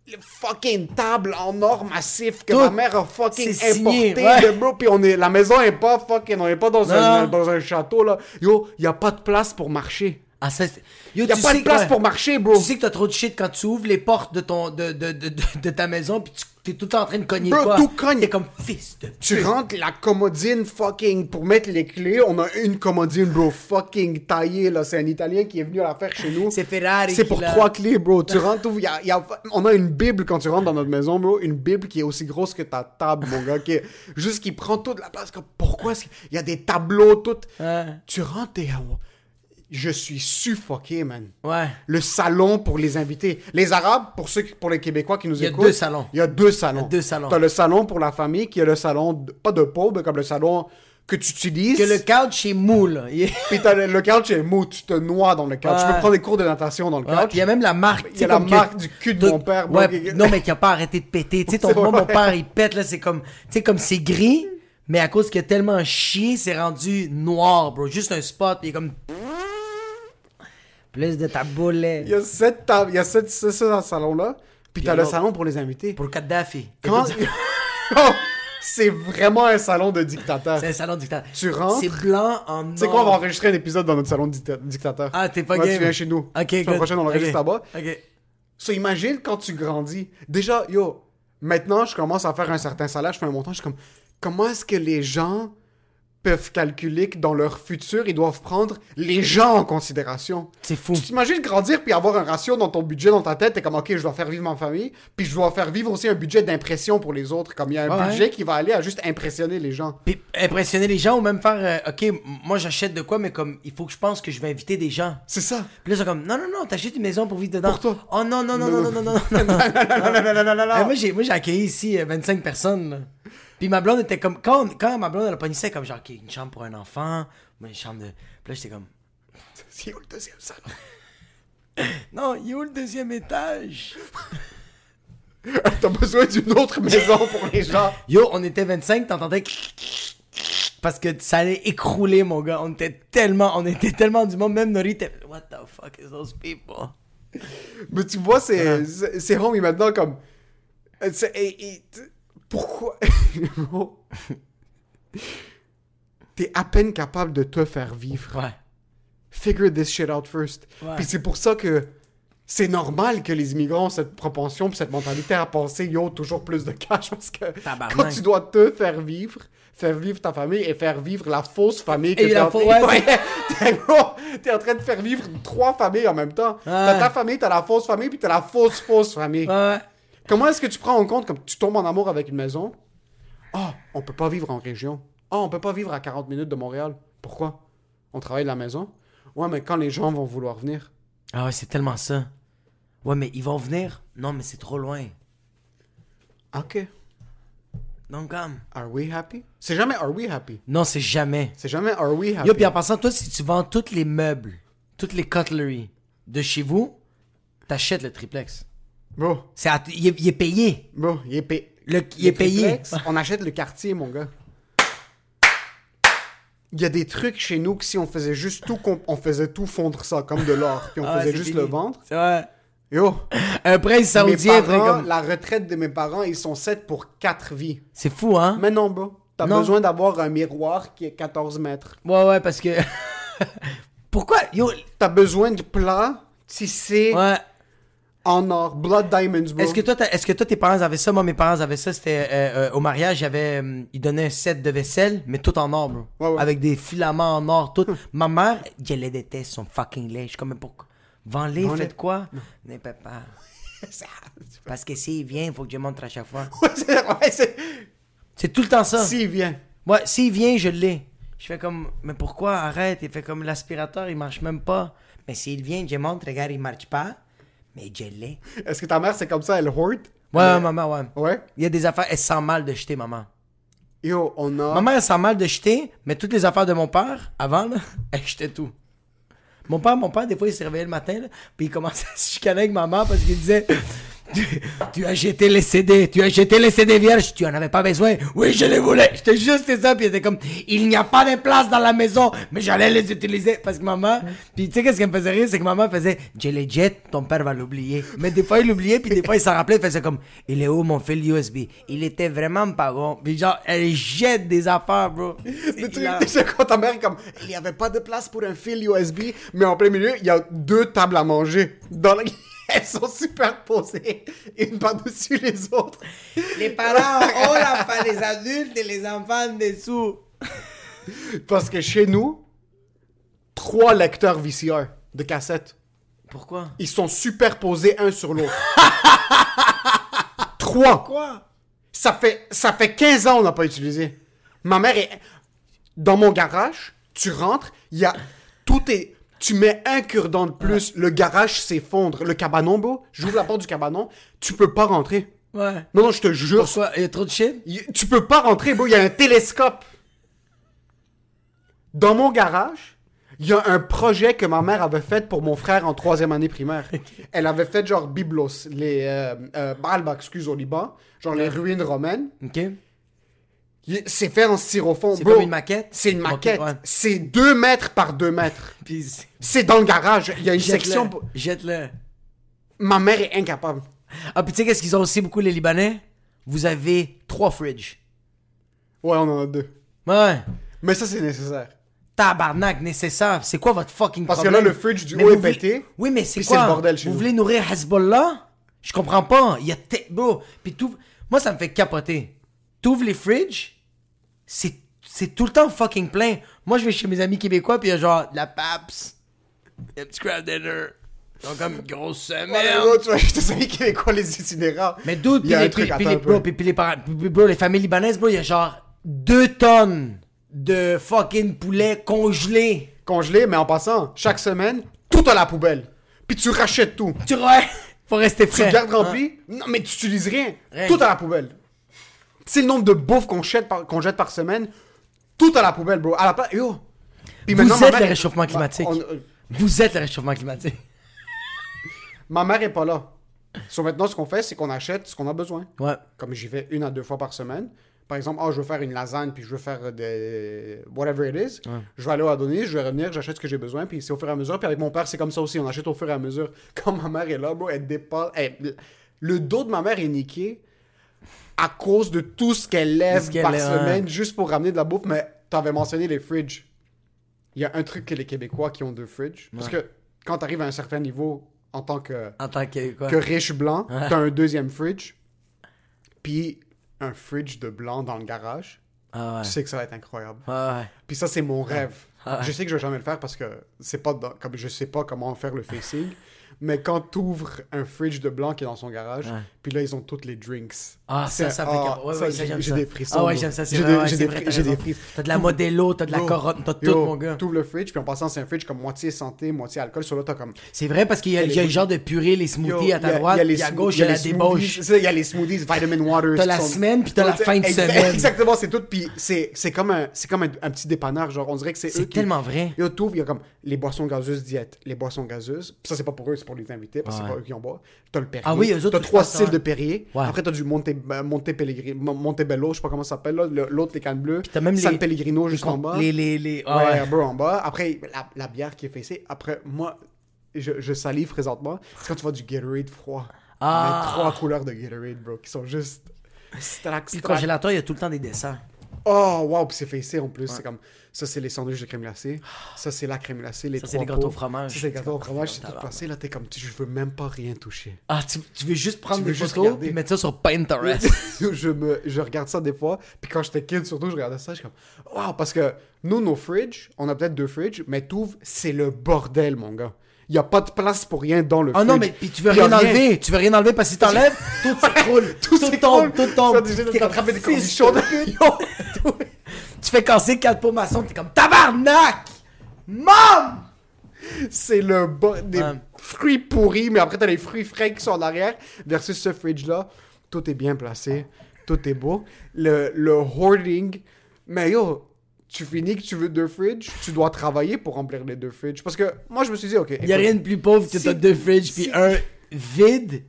Le fucking table en or massif que Tout. ma mère a fucking signé, importé, ouais. de bro. Puis on est, la maison est pas fucking, on est pas dans, un, dans un château là. Yo, y a pas de place pour marcher. Ah, Yo, Y a tu pas sais de place que- pour marcher, bro. Tu sais que t'as trop de shit quand tu ouvres les portes de ton de, de, de, ta maison pis tu t'es tout le temps en train de cogner Bro, quoi? tout cogne. T'es comme fils de Tu rentres la commodine fucking pour mettre les clés. On a une commodine, bro, fucking taillée là. C'est un Italien qui est venu la faire chez nous. C'est Ferrari C'est pour trois clés, bro. Tu rentres, y a- y a- on a une Bible quand tu rentres dans notre maison, bro. Une Bible qui est aussi grosse que ta table, mon gars. Qui est, juste qui prend toute la place. Comme, pourquoi est-ce qu'il y a des tableaux, tout? Ouais. Tu rentres, t'es. Je suis suffoqué, man. Ouais. Le salon pour les invités. Les Arabes, pour ceux, pour les Québécois qui nous Il y a écoutent. deux salons. Il y a deux salons. Il y a deux salons. T'as le salon pour la famille, qui est le salon, pas de pauvre, mais comme le salon que tu utilises. Que le couch est mou, là. Puis t'as le, le couch est mou, tu te noies dans le couch. Tu peux prendre des cours de natation dans le couch. il y a même la marque. Il y a la que- marque du cul de de- mon père, Ouais, non, mais qui a pas arrêté de péter. Tu sais, ton, moi, mon père, il pète, là, c'est comme, tu sais, comme c'est gris, mais à cause qu'il a tellement chié, c'est rendu noir, bro. Juste un spot, puis il est comme. Plus de ta Il y a sept tables, il y a sept, c'est ça dans ce salon-là. Puis Puis t'as le l'autre- salon pour les invités. Pour Kadhafi. Comment- Oh, c'est vraiment un salon de dictateur. C'est un salon dictateur. Tu rentres. C'est blanc en. Tu sais quoi, on va enregistrer un épisode dans notre salon de dicta- dictateur. Ah, t'es pas game. Tu viens chez nous. Ok, La good. prochaine, on l'enregistre Ok. là-bas. Ok. So, imagine quand tu grandis. Déjà, yo, maintenant, je commence à faire un certain salaire, je fais un montant, je suis comme, comment est-ce que les gens peuvent calculer que dans leur futur, ils doivent prendre les gens en considération? C'est fou. Tu t'imagines grandir puis avoir un ratio dans ton budget, dans ta tête, t'es comme, ok, je dois faire vivre ma famille, puis je dois faire vivre aussi un budget d'impression pour les autres, comme il y a un Ouais. budget qui va aller à juste impressionner les gens. Puis impressionner les gens ou même faire, euh, ok, moi j'achète de quoi, mais comme, il faut que je pense que je vais inviter des gens. C'est ça. Puis là, sont comme, non, non, non, t'achètes une maison pour vivre dedans. Pour toi. Oh non, non, non, non, non, non, non, non. non, non, non, non, non, non, non. Eh, moi, j'ai, moi, j'ai accueilli ici euh, 25 personnes. là. Puis ma blonde était comme, quand, quand ma blonde elle a pogné ça, comme genre, ok, une chambre pour un enfant, une chambre de. Puis là, j'étais comme, C'est où le deuxième salon? non, il est où le deuxième étage? T'as besoin d'une autre maison pour les gens. Yo, on était 25, t'entendais. Parce que ça allait écrouler, mon gars. On était tellement, on était tellement du monde. Même Nori était. What the fuck is those people? Mais tu vois, c'est c'est- c'est homie maintenant comme. c'est- et- et- t- pourquoi? T'es à peine capable de te faire vivre. Ouais. Figure this shit out first. Ouais. Puis c'est pour ça que C'est normal que les immigrants ont cette propension cette mentalité à penser yo toujours plus de cash parce que Tabarnak. quand tu dois te faire vivre, faire vivre ta famille et faire vivre la fausse famille que t'es en... ouais, t'es en train de faire vivre trois familles en même temps. T'as ta famille, t'as la fausse famille puis t'as la fausse fausse famille. Ouais. Comment est-ce que tu prends en compte comme tu tombes en amour avec une maison? Ah, on peut pas vivre en région. Ah, on peut pas vivre à 40 minutes de Montréal. Pourquoi? On travaille de la maison? Ouais, mais quand les gens vont vouloir venir Ah ouais, c'est tellement ça. Ouais, mais ils vont venir? Non, mais c'est trop loin. OK. Donc, comme. Are we happy? C'est jamais are we happy. Non, c'est jamais. C'est jamais are we happy. Yo, puis en passant, toi, si tu vends tous les meubles, toutes les cutlery de chez vous, t'achètes le triplex. C'est à- il, est, il est payé. il est, payé. Le- il est payé. On achète le quartier, mon gars. Il y a des trucs chez nous que si on faisait juste tout, on faisait tout fondre ça comme de l'or, puis on Ah, faisait juste fini. le vendre. C'est vrai. Yo, Un prince saoudien, comme... la retraite de mes parents, ils sont 7 pour 4 vies. C'est fou, hein? Mais non, bro. T'as besoin d'avoir un miroir qui est 14 mètres. Ouais, ouais, parce que... Pourquoi? Yo, T'as besoin de plats tissés ouais. En or. Blood diamonds, bro. Est-ce que, toi, est-ce que toi, tes parents avaient ça? Moi, mes parents avaient ça. C'était euh, euh, au mariage, j'avais, euh, ils donnaient un set de vaisselle, mais tout en or, bro. Ouais, ouais. Avec des filaments en or, tout. Ma mère, elle les déteste, son fucking lait. Je suis comme, pourquoi? Vends-les, faites quoi? Ne pas. Parce que s'il vient, il faut que je montre à chaque fois. Ouais, c'est- ouais, c'est- C'est tout le temps ça. S'il vient. Ouais, s'il vient, je l'ai. Je fais comme, mais pourquoi? Arrête. Il fait comme l'aspirateur, il marche même pas. Mais s'il vient, je montre, regarde, il marche pas. Mais je l'ai. Est-ce que ta mère, c'est comme ça, elle hoard? Ouais, maman, ouais. Ouais? Il y a des affaires, elle sent mal de jeter, maman. Yo, on a... Ma mère, elle sent mal de jeter, mais toutes les affaires de mon père, avant, là, elle jetait tout. Mon père, mon père, des fois, il se réveillait le matin, là, puis il commençait à se chicaner avec maman parce qu'il disait tu, tu as jeté les CD, tu as jeté les CD vierges, tu en avais pas besoin. Oui, je les voulais. J'étais juste ça, puis était comme il n'y a pas de place dans la maison, mais j'allais les utiliser parce que maman. Puis tu sais, qu'est-ce qui me faisait rire, c'est que maman faisait je les jette, ton père va l'oublier. Mais des fois, il l'oubliait, puis des fois, il s'en rappelait, il faisait comme il est où mon fil USB Il était vraiment pas bon. Puis genre, elle jette des affaires, bro. Le truc, c'est quand ta mère comme, il n'y avait pas de place pour un fil USB, mais en plein milieu, il y a deux tables à manger. Dans la... Elles sont superposées, une par-dessus les autres. Les parents ont la les adultes et les enfants en dessous. Parce que chez nous, trois lecteurs VCR de cassettes, Pourquoi? Ils sont superposés un sur l'autre. trois. Quoi Ça fait, ça fait 15 ans qu'on n'a pas utilisé. Ma mère est... Dans mon garage, tu rentres, il y a... Tout est... Tu mets un cure-dent de plus, le garage s'effondre. Le cabanon, bro, j'ouvre la porte du cabanon, tu peux pas rentrer. Ouais. Non, non, je te jure. Pourquoi Il y a trop de shit? Y- Tu peux pas rentrer, bro, il y a un télescope. Dans mon garage, il y a un projet que ma mère avait fait pour mon frère en troisième année primaire. Elle avait fait genre Byblos, les... Euh, euh, excuse, au Liban, genre les ruines romaines. Ok. C'est fait en styrofoam. C'est comme une maquette? C'est une maquette. ouais. C'est 2 mètres par 2 mètres. C'est dans le garage. Il y a une section. pour- Jette-le. Ma mère est incapable. Ah, puis tu sais qu'est-ce qu'ils ont aussi beaucoup les Libanais? Vous avez trois fridges. Ouais, on en a deux. Ouais. Mais ça, c'est nécessaire. Tabarnak, nécessaire. C'est quoi votre fucking Parce que problème? là, le fridge du Mais haut est vous voulez- pété, Oui, mais c'est quoi? le bordel chez Vous nous. voulez nourrir Hezbollah? Je comprends pas. Il y a bro. Puis tout. Moi, ça me fait capoter. T'ouvres les fridges, c'est c'est tout le temps fucking plein. Moi, je vais chez mes amis québécois, puis il y a genre de la PAPS, un petit crab dinner. Ont comme une grosse Ouais, semaine. bro, tu vois, je te savais qu'il y avait quoi les itinérants. Mais d'où puis les, puis- les- bro, puis- puis les parents, bro, les familles libanaises, bro, il y a genre deux tonnes de fucking poulet congelé. Congelé, mais en passant, chaque semaine, tout à la poubelle. Puis tu rachètes tout. Tu vois, faut rester Tu frais. le gardes Hein? rempli. Non, mais tu utilises rien. Rien. Tout à la poubelle. C'est le nombre de bouffe qu'on jette, par, qu'on jette par semaine. Tout à la poubelle, bro. À la place. Yo. Puis Vous êtes mère le réchauffement climatique. on- euh, Vous êtes le réchauffement climatique. ma mère est pas là. So maintenant, ce qu'on fait, c'est qu'on achète ce qu'on a besoin. Ouais. Comme j'y vais une à deux fois par semaine. Par exemple, ah, je veux faire une lasagne, puis je veux faire des... whatever it is. Je vais aller au Adonis, je vais revenir, j'achète ce que j'ai besoin, puis c'est au fur et à mesure. Puis avec mon père, c'est comme ça aussi, on achète au fur et à mesure. Quand ma mère est là, bro, elle dépasse... elle- Le dos de ma mère est niqué à cause de tout ce qu'elle lève par semaine juste pour ramener de la bouffe. Mais t'avais mentionné les fridges. Il y a un truc que les Québécois qui ont deux fridges. Parce que quand t'arrives à un certain niveau en tant que, En tant que quoi? que riche blanc, t'as un deuxième fridge, puis un fridge de blanc dans le garage. Ah Tu ouais. sais que ça va être incroyable. Ah ouais. Puis ça, c'est mon rêve. Ah ouais. Je sais que je vais jamais le faire parce que c'est pas dans- comme je sais pas comment faire le facing. Mais quand tu ouvres un fridge de blanc qui est dans son garage, Ouais. Puis là, ils ont toutes les drinks. Ah, ça, ça fait ah. Ouais, ça, ouais, j'ai- des frissons, Ah ouais, j'aime ça, c'est vrai, j'ai des des frissons. T'as de la Modelo, t'as de la corotte, t'as tout, mon gars. T'ouvres le fridge, puis en passant, c'est un fridge comme moitié santé, moitié alcool. Sur là, t'as comme. C'est vrai parce qu'il y a, il y a le genre de purée, les smoothies à il y ta a- droite, il y a puis à gauche, il y il y a la débauche. Il y a les smoothies, vitamin water. T'as la semaine, puis t'as la fin de semaine. Exactement, c'est tout. Puis c'est c'est comme, un, c'est comme un, un petit dépanneur. Genre, on dirait que c'est C'est tellement vrai. Yo, t'ouvres, il y a comme les boissons gazeuses diète, les boissons gazeuses. Ça, c'est pas pour eux, c'est pour les invités, parce que c'est pas eux qui en boivent. T'as le Perrier. Ah oui, eux autres, trois styles. De Perrier. Ouais. Après, t'as du Monte, euh, Monte Pellegrino, Montebello, je sais pas comment ça s'appelle, L'autre, les cannes bleues. t'as même San les- Pellegrino, juste en bas. Les, les, les... ah ouais, bro, en bas. Après, la, la bière qui est fessée. Après, moi, je, je salive présentement. C'est quand tu vois du Gatorade froid. Ah. Trois couleurs de Gatorade, bro, qui sont juste. Strack, Puis le congélateur, il y a tout le temps des desserts. Oh, wow, puis c'est fessé en plus. C'est comme. Ça, c'est les sandwichs de crème glacée. Ça, c'est la crème glacée. Les Ça, c'est les gâteaux au fromage. Ça, c'est les gâteaux au fromage. C'est tout passé. Là, t'es comme. Je veux même pas rien toucher. Ah, tu, tu veux juste prendre Tu des juste photos puis mettre ça sur Pinterest. je, me, je regarde ça des fois. Puis quand j'étais kid, surtout, je regardais ça. Je suis comme. Wow, parce que nous, nos fridges, on a peut-être deux fridges, mais t'ouvres, c'est le bordel, mon gars. Il n'y a pas de place pour rien dans le Ah non, mais puis tu veux rien enlever. Tu veux rien enlever parce que si t'enlèves, tout s'écroule. tout, tombe, s'écroule. tout tombe. Ça, déjà, T'es t'as comme, attrapé des cornichons Tu fais casser quatre pots maçons, t'es comme tabarnak! Mom! C'est le bas des Ouais. fruits pourris, mais après, t'as les fruits frais qui sont en arrière, versus ce fridge-là. Tout est bien placé, tout est beau. Le, le hoarding, mais yo, tu finis que tu veux deux fridges, tu dois travailler pour remplir les deux fridges. Parce que moi, je me suis dit, ok. Il y a rien de plus pauvre que Si- t'as deux fridges puis si- un vide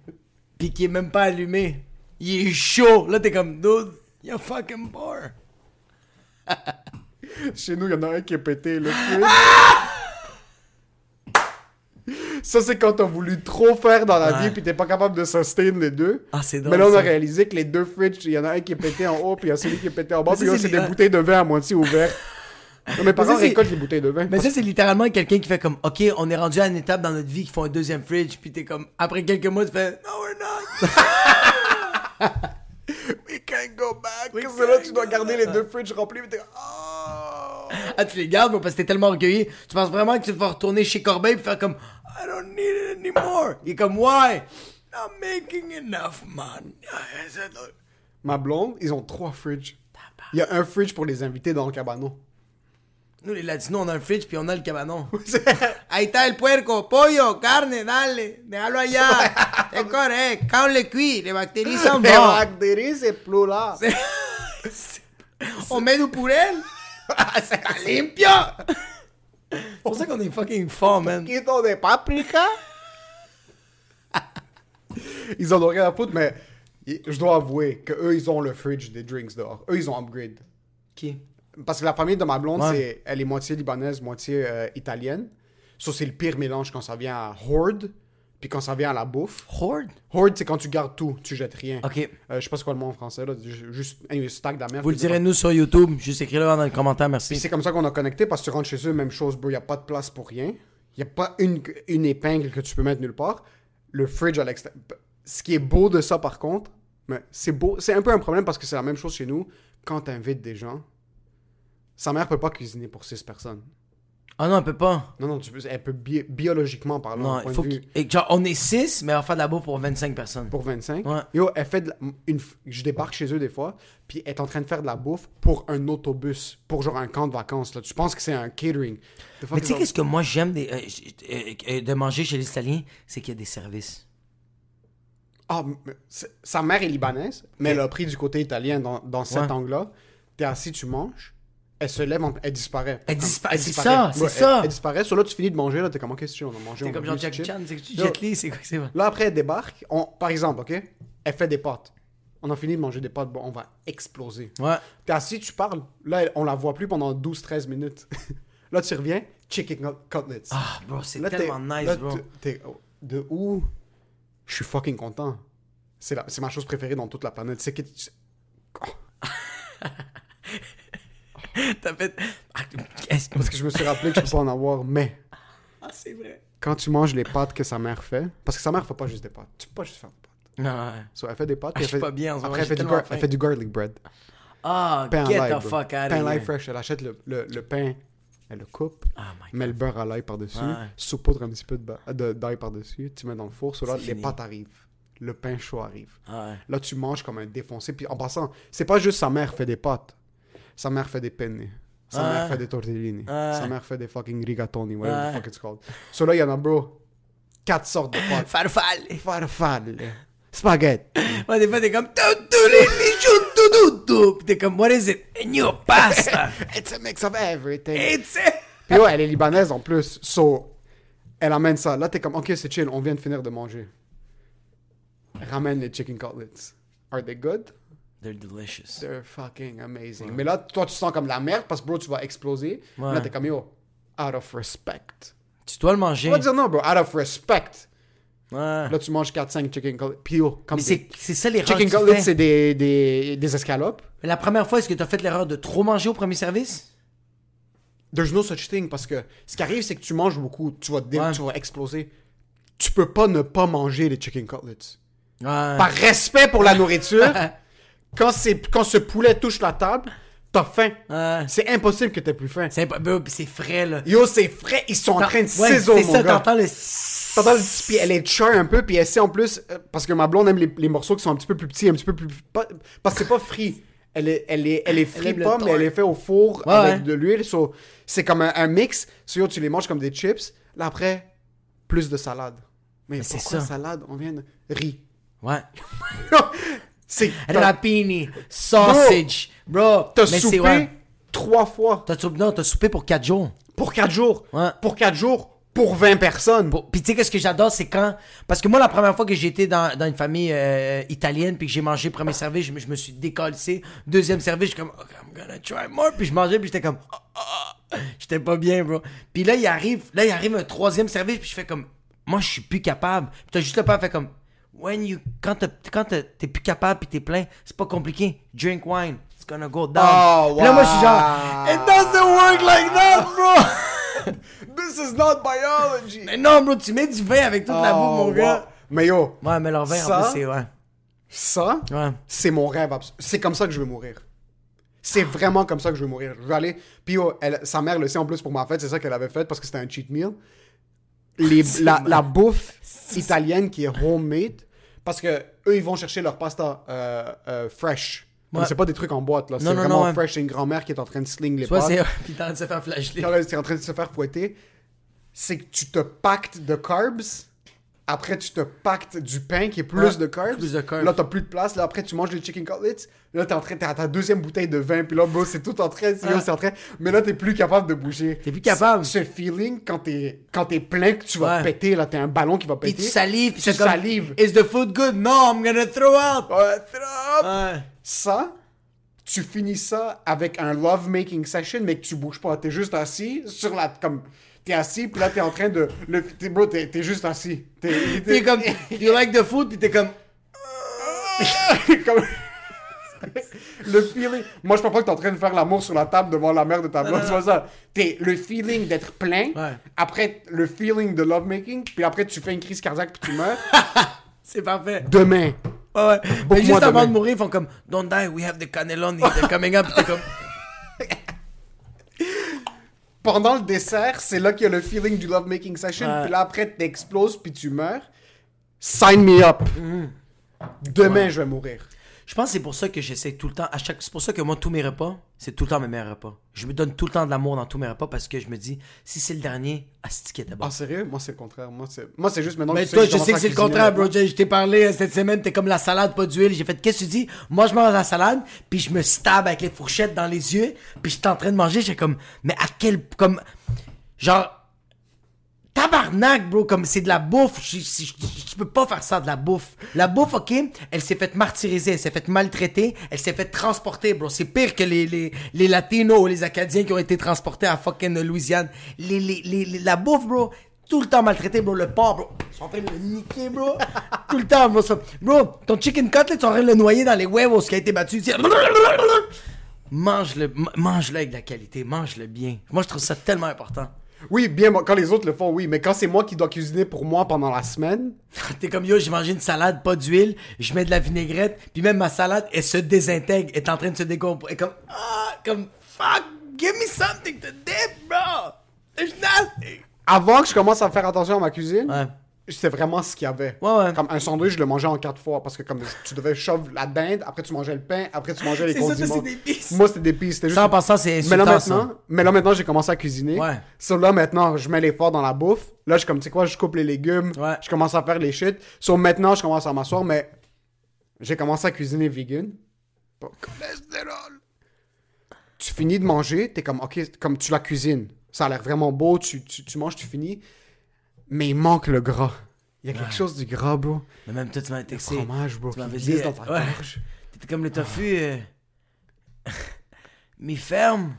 puis qui est même pas allumé. Il est chaud. Là, t'es comme, dude, you're fucking poor. Chez nous, il y en a un qui est pété, le fridge. Ça, c'est quand t'as voulu trop faire dans la Ouais. vie, puis t'es pas capable de sustain les deux. Ah, c'est Mais drôle. là, on a ça. réalisé que les deux fridges, il y en a un qui est pété en haut, puis il y a celui qui est pété en bas, Mais puis là, c'est des les- bouteilles de vin à moitié ouvertes. Non, mes parents ça, c'est- récoltent les bouteilles de vin. Mais ça, c'est littéralement quelqu'un qui fait comme, OK, on est rendu à une étape dans notre vie qui font un deuxième fridge, puis t'es comme, après quelques mois, tu fais, No, we're not. We can't go back. Parce que là, tu dois garder les deux fridges remplis, mais t'es oh. ah, tu les gardes, moi, parce que t'es tellement orgueilleux. Tu penses vraiment que tu vas retourner chez Corbeil et faire comme, I don't need it anymore. Il est comme, Why? I'm making enough money. Ma blonde, ils ont trois fridges. Il y a un fridge pour les invités dans le cabanon. Nous, les Latinos, on a un fridge puis on a le cabanon. Ahí está el puerco, pollo, carne, dale, déjalo allá. C'est correct. Quand on le cuit, les bactéries s'en Les vont. bactéries, c'est plus là. On met du purel. C'est limpio. C'est pour ça qu'on est fucking fort, man. poquito de paprika? ils en ont rien à foutre, mais je dois avouer que eux ils ont le fridge des drinks dehors. Eux, ils ont upgrade. Qui? Parce que la famille de ma blonde, Ouais. c'est, elle est moitié libanaise, moitié euh, italienne. Ça, c'est le pire mélange quand ça vient à hoard, puis quand ça vient à la bouffe. Horde? Hoard, c'est quand tu gardes tout, tu jettes rien. Ok. Euh, je sais pas c'est quoi le mot en français, là. ju- Juste, anyway, stack de la merde. Vous le direz nous sur YouTube. Juste écrivez-le dans les commentaires, Puis merci. c'est comme ça qu'on a connecté parce que tu rentres chez eux, même chose, bro. Il n'y a pas de place pour rien. Il n'y a pas une, une épingle que tu peux mettre nulle part. Le fridge à l'extérieur. Ce qui est beau de ça, par contre, mais c'est beau. C'est un peu un problème parce que c'est la même chose chez nous. Quand tu invites des gens, sa mère peut pas cuisiner pour 6 personnes. Ah non, elle peut pas. Non, non, tu peux, elle peut bi- biologiquement parler. Non, il faut de vue que... et genre, on est 6, mais on va faire de la bouffe pour 25 personnes. pour 25. Ouais. Yo, elle fait de la- une, je débarque chez eux des fois, puis elle est en train de faire de la bouffe pour un autobus, pour genre un camp de vacances. Là. Tu penses que c'est un catering? Mais tu is sais, qu'est-ce que moi j'aime des- euh, euh, euh, de manger chez les Italiens? C'est qu'il y a des services. Ah, sa mère est libanaise, mais elle a pris du côté italien dans, dans cet Ouais. angle-là. T'es assis, tu manges. Elle se lève, elle disparaît. Elle Comme- dispa- c'est ça, c'est ça. Elle, disparaît. Sur là, tu finis de manger. Là, t'es comme, que tu on a mangé. On comme c'est Chan, c'est que tu Yo. Jet Li, c'est quoi, c'est? Là, après, elle débarque. On, par exemple, OK? Elle fait des pâtes. On a fini de manger des pâtes. Bon, on va exploser. Ouais. T'es assis, tu parles. Là, on la voit plus pendant 12-13 minutes. là, tu reviens. Chicken cut- cutlets. Ah, bro, c'est t'es- tellement nice, là, bro. t'es- oh, de où? Je suis fucking content. C'est la- c'est ma chose préférée dans toute la planète. C'est que tu- T'as fait. Ah, parce que je me suis rappelé que je peux pas en avoir, mais c'est vrai. Quand tu manges les pâtes que sa mère fait, parce que sa mère fait pas juste des pâtes. Tu peux pas juste faire des pâtes. Non, ouais. So, elle fait des pâtes. Ah, je suis fait- pas bien en Après, elle fait, du tellement gar- faim. elle fait du garlic bread. Ah, Pain get à l'ail, the bro. fuck out Pain à l'ail fresh. Elle achète le, le, le pain, elle le coupe, Oh met le beurre à l'ail par-dessus, Ouais. saupoudre un petit peu de ba- de- d'ail par-dessus, tu mets dans le four. So là, les fini. pâtes arrivent. Le pain chaud arrive. Ah ouais. Là, tu manges comme un défoncé. Puis en passant, c'est pas juste sa mère fait des pâtes. Sa mère fait des penne. Sa mère fait des tortellini. Ouais. Sa mère fait des fucking rigatoni, whatever the fuck it's called. So là, il y en a, bro, quatre sortes de pâtes. Farfalle. Farfalle. Spaghetti. Ouais, des fois, t'es comme. T'es comme, what is it? A new pasta. It's a mix of everything. It's it. Puis ouais, elle est libanaise en plus. So, elle amène ça. Là, t'es comme, ok, c'est chill, on vient de finir de manger. Ramène les chicken cutlets. Are they good? They're delicious. They're fucking amazing. Mais là, toi, tu sens comme la merde parce que, bro, tu vas exploser. Ouais. Là, t'es comme, yo, out of respect. Tu dois le manger. On va dire non, bro, out of respect. Ouais. Là, tu manges 4-5 chicken cutlets. Puis comme c'est c'est ça l'erreur Chicken tu cutlets, c'est des, des, des escalopes. Mais La première fois, est-ce que t'as fait l'erreur de trop manger au premier service? There's no such thing parce que ce qui arrive, c'est que tu manges beaucoup, tu vas, dé- Ouais. tu vas exploser. Tu peux pas ne pas manger les chicken cutlets. Ouais. Par respect pour la nourriture, quand, c'est, quand ce poulet touche la table, t'as faim. C'est impossible que t'aies plus faim. C'est c'est frais, là. Yo, c'est frais, ils sont en train de Ouais, ciseaux, c'est ça, t'entends le... T'entends le petit- puis elle est char un peu, puis elle sait en plus, euh, parce que ma blonde aime les, les morceaux qui sont un petit peu plus petits, un petit peu plus... pas- parce que c'est pas frit. Elle est, elle est, elle est frite aime le pas, mais elle est fait au four Ouais, avec ouais. de l'huile. so, c'est comme un, un mix. So, yo, tu les manges comme des chips. Là, après, plus de salade. Mais, c'est pourquoi ça. salade? On vient de... Riz. Ouais. c'est... Rapini, sausage, bro. T'as soupé c'est ouais. trois fois. T'as soupé, non, t'as soupé pour 4 jours. Pour quatre jours. Ouais. Pour quatre jours. Pour 20 personnes. Pour- Puis tu sais, qu'est-ce que j'adore, c'est quand. Parce que moi, la première fois que j'ai été dans, dans une famille euh, italienne, puis que j'ai mangé premier service, je me, je me suis décalcé. Deuxième service, je suis comme, OK, I'm gonna try more. Puis je mangeais, puis j'étais comme, Ah, ah, ah. j'étais pas bien, bro. Puis là, il arrive, là, il arrive un troisième service, puis je fais comme, moi, je suis plus capable. Puis t'as juste le pas fait comme, when you, quand t'as- quand t'es plus capable, puis t'es plein, c'est pas compliqué. Drink wine. It's gonna go down. Oh, Puis là, moi, je suis genre, wow. it doesn't work like that, bro. This is not biology. Mais non, bro, tu mets du vin avec toute la bouffe, mon Oh, gars. wow. Mais yo, Ouais, mais leur vin, Ça? en plus, c'est. Ouais. ça, Ouais. c'est mon rêve. C'est comme ça que je veux mourir. C'est vraiment comme ça que je veux mourir. Je veux aller. Puis elle- sa mère le sait en plus pour ma fête, c'est ça qu'elle avait fait parce que c'était un cheat meal. Les, la, la bouffe italienne qui est homemade, parce que eux ils vont chercher leur pasta euh, euh, fresh. Ouais. C'est pas des trucs en boîte là, c'est vraiment non, ouais. fresh. C'est une grand-mère qui est en train de sling les Soit pâtes. c'est. Puis t'es en train de se faire flageller. quand elle est en train de se faire fouetter, c'est que tu te pactes de carbs. Après, tu te pactes du pain qui est plus de carbs. plus de carbs. Là, t'as plus de place. Là, après, tu manges les chicken cutlets. Là, t'es en train, t'as ta deuxième bouteille de vin. Puis là, bro, c'est tout en train, c'est en train. Mais là, t'es plus capable de bouger. T'es plus capable. Ce, feeling, quand t'es, quand t'es plein, que tu vas Ouais. péter, là, t'es un ballon qui va Puis péter. tu salives. Puis Tu salives. Is the food good? No, I'm gonna throw out. Ouais, trop. Ouais. Ça, tu finis ça avec un love-making session, mais que tu bouges pas. T'es juste assis sur la... comme T'es assis, puis là, t'es en train de... Le, t'es, bro, t'es, t'es juste assis. T'es, T'es comme. You like the food? Puis t'es comme. comme... le feeling... Moi, je pense pas que t'es en train de faire l'amour sur la table devant la mère de ta blonde, c'est pas ça. T'es le feeling d'être plein, Ouais. après le feeling de love-making, puis après, tu fais une crise cardiaque, puis tu meurs. C'est parfait. Demain. Ouais, ouais. Mais juste avant demain. de mourir, ils font comme. Don't die, we have the cannelloni. They're coming up. T'es comme. Pendant le dessert, c'est là qu'il y a le feeling du love-making session, Ouais. puis là, après, t'exploses, puis tu meurs. Sign me up. Demain, je vais mourir. Je pense que c'est pour ça que j'essaie tout le temps. À chaque... C'est pour ça que moi, tous mes repas, c'est tout le temps mes meilleurs repas. Je me donne tout le temps de l'amour dans tous mes repas parce que je me dis, si c'est le dernier, asti qui était bon. Ah, sérieux? Moi, c'est le contraire. Moi, c'est, moi, c'est juste maintenant Mais que toi, je sais que c'est le contraire, bro. je t'ai parlé euh, cette semaine, t'es comme la salade, pas d'huile. J'ai fait, qu'est-ce que tu dis? Moi, je mange la salade, puis je me stab avec les fourchettes dans les yeux, puis je suis en train de manger, j'ai comme, mais à quel, comme, genre, tabarnak, bro, comme c'est de la bouffe. Je, je, je- je peux pas faire ça de la bouffe. La bouffe, ok, elle s'est faite martyriser, elle s'est faite maltraiter, elle s'est faite transporter, bro. C'est pire que les, les, les Latinos ou les Acadiens qui ont été transportés à fucking Louisiane. Les, les, les, les- la bouffe, bro. Tout le temps maltraité, bro. Le porc, bro. Ils sont en train de le niquer, bro. Tout le temps, bro. Bro, ton chicken cutlet, ils sont en train de le noyer dans les huevos qui a été battu. Mange-le, ma- mange-le avec de la qualité, mange-le bien. Moi, je trouve ça tellement important. Oui, bien, quand les autres le font, oui. Mais quand c'est moi qui dois cuisiner pour moi pendant la semaine, T'es comme yo, j'ai mangé une salade, pas d'huile, je mets de la vinaigrette, puis même ma salade, elle se désintègre, est en train de se décomposer. Et comme, ah, comme, fuck, give me something to dip, bro. There's nothing. avant que je commence à faire attention à ma cuisine, Ouais. C'était vraiment ce qu'il y avait. Ouais, ouais. Comme un sandwich, je le mangeais en quatre fois parce que comme tu devais shove la dinde, après tu mangeais le pain, après tu mangeais les ça, condiments. c'est des pistes. Moi, c'était des pistes. c'était juste- Ça, en passant, c'est Mais là ça. maintenant, mais là maintenant, j'ai commencé à cuisiner. Ouais. So là maintenant, je mets l'effort dans la bouffe. Là, je suis comme tu sais quoi, je coupe les légumes, Ouais. je commence à faire les shit. So maintenant, je commence à m'asseoir, mais j'ai commencé à cuisiner vegan. Pas cholestérol. Tu finis de manger, t'es comme ok, comme tu la cuisines. Ça a l'air vraiment beau, tu, tu, tu manges, tu finis. Mais il manque le gras. Il y a quelque chose du gras, bro. Mais même toi, tu m'avais texté. Fromage, bro. Tu m'avais dit, dans ta ouais. gorge. T'étais comme le tofu. euh, Mi ferme.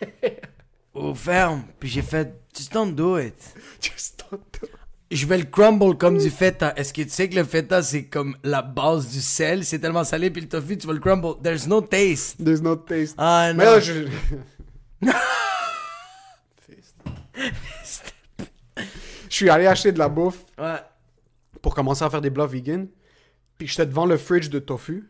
Ou ferme. Puis j'ai fait, just don't do it. Just don't do it. Je vais le crumble comme du feta. Est-ce que tu sais que le feta, c'est comme la base du sel? C'est tellement salé, puis le tofu, tu vas le crumble. There's no taste. There's no taste. Ah non. Mais là, je... je suis allé acheter de la bouffe Ouais. pour commencer à faire des plats vegan. Puis j'étais devant le fridge de tofu.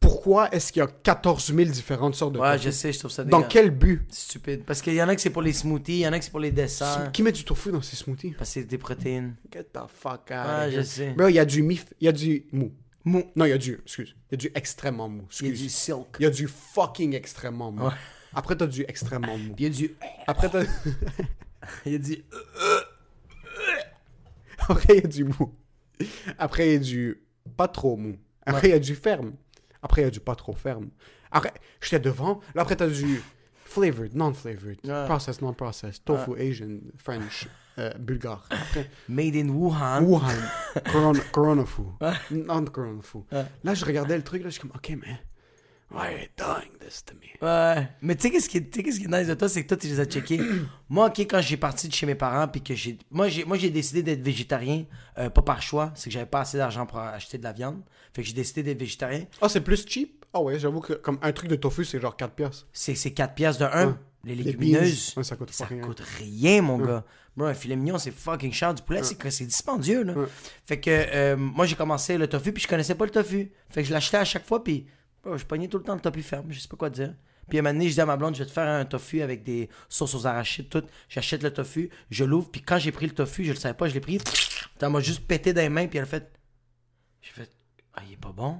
Pourquoi est-ce qu'il y a 14 000 différentes sortes de Ouais, tofu? je sais, je trouve ça Dans quel but? Stupide. Parce qu'il y en a que c'est pour les smoothies, il y en a que c'est pour les desserts. Qui met du tofu dans ses smoothies? Parce que c'est des protéines. Get the fuck out Ouais, je sais. Bro, il y a du mif... Il y a du mou. Mou. Non, il y a du... Excuse. Il y a du extrêmement mou. Il y a du silk. Il y a du fucking extrêmement mou. Ouais. Après, t'as du extrêmement mou. Il y a du... Après, t'as... Il y a du... Après, il y a du mou. Après, il y a du pas trop mou. Après, il y a du ferme. Après, il y a du pas trop ferme. Après, j'étais devant. Là, après, t'as du flavored, non-flavored, Ouais. processed, non-processed, tofu, Asian, French, euh, bulgare. Après, Made in Wuhan. Wuhan, corona, corona fu, non-corona fu. Là, je regardais le truc, là, je suis comme, OK, man, why are you doing this to me? Ouais. Mais tu sais qu'est-ce qui, est- qui nice de toi, c'est que toi, tu les as checkés. moi, ok, quand j'ai parti de chez mes parents, puis que j'ai. Moi, j'ai, décidé d'être végétarien, euh, pas par choix, c'est que j'avais pas assez d'argent pour acheter de la viande. Fait que j'ai décidé d'être végétarien. Ah, c'est plus cheap? Ah ouais, j'avoue que comme un truc de tofu, c'est genre 4 piastres. C'est, c'est 4 piastres de 1. Ouais. Les légumineuses. Ouais, ça coûte ça rien. coûte rien, mon gars. Bro, un filet mignon, c'est fucking cher. Du poulet, c'est que c'est dispendieux, là. Fait que euh, moi, j'ai commencé le tofu, puis je connaissais pas le tofu. Fait que je l'achetais à chaque fois, puis je pognais tout le temps le tofu ferme. Je sais pas quoi dire. Puis à un moment donné, je dis à ma blonde, je vais te faire un tofu avec des sauces aux arachides, tout. J'achète le tofu, je l'ouvre, puis quand j'ai pris le tofu, je le savais pas, je l'ai pris. Elle m'a juste pété dans les mains, puis elle a fait. J'ai fait, ah, il est pas bon.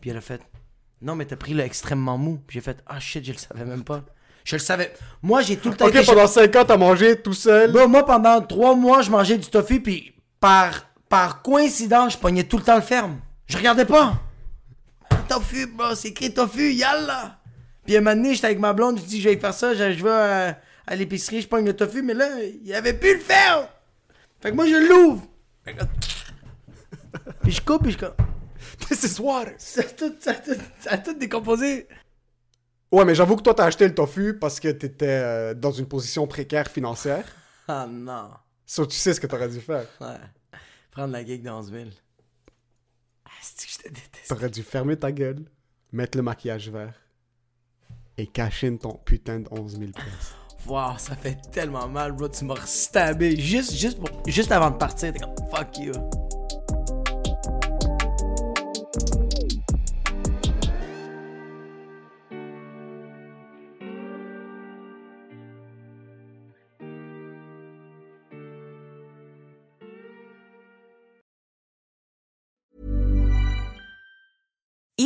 Puis elle a fait, non, mais t'as pris le extrêmement mou. Puis j'ai fait, ah shit, je le savais même pas. Je le savais. Moi, j'ai tout le temps Ok, été. pendant 5 ans, t'as mangé tout seul? Bro, moi, pendant trois mois, je mangeais du tofu, puis par, par coïncidence, je pognais tout le temps le ferme. Je regardais pas. Tofu, bro, c'est écrit tofu, yalla. Puis un moment donné, j'étais avec ma blonde, je dis, je vais faire ça, je, vais à, à l'épicerie, je pogne le tofu, mais là, il avait plus le ferme. Fait que moi, je l'ouvre. Fait que- Puis je coupe, puis je coupe. This is water. Ça a tout, ça a tout, ça a tout décomposé. Ouais, mais j'avoue que toi, t'as acheté le tofu parce que t'étais euh, dans une position précaire financière. Ah non. So, tu sais ce que t'aurais dû faire. Ouais. Prendre la gig de 11 000. Je te déteste. T'aurais dû fermer ta gueule, mettre le maquillage vert et cacher ton putain de 11 000 pièces. Wow, ça fait tellement mal, bro. Tu m'as stabé juste, juste, pour- juste avant de partir. T'es comme fuck you.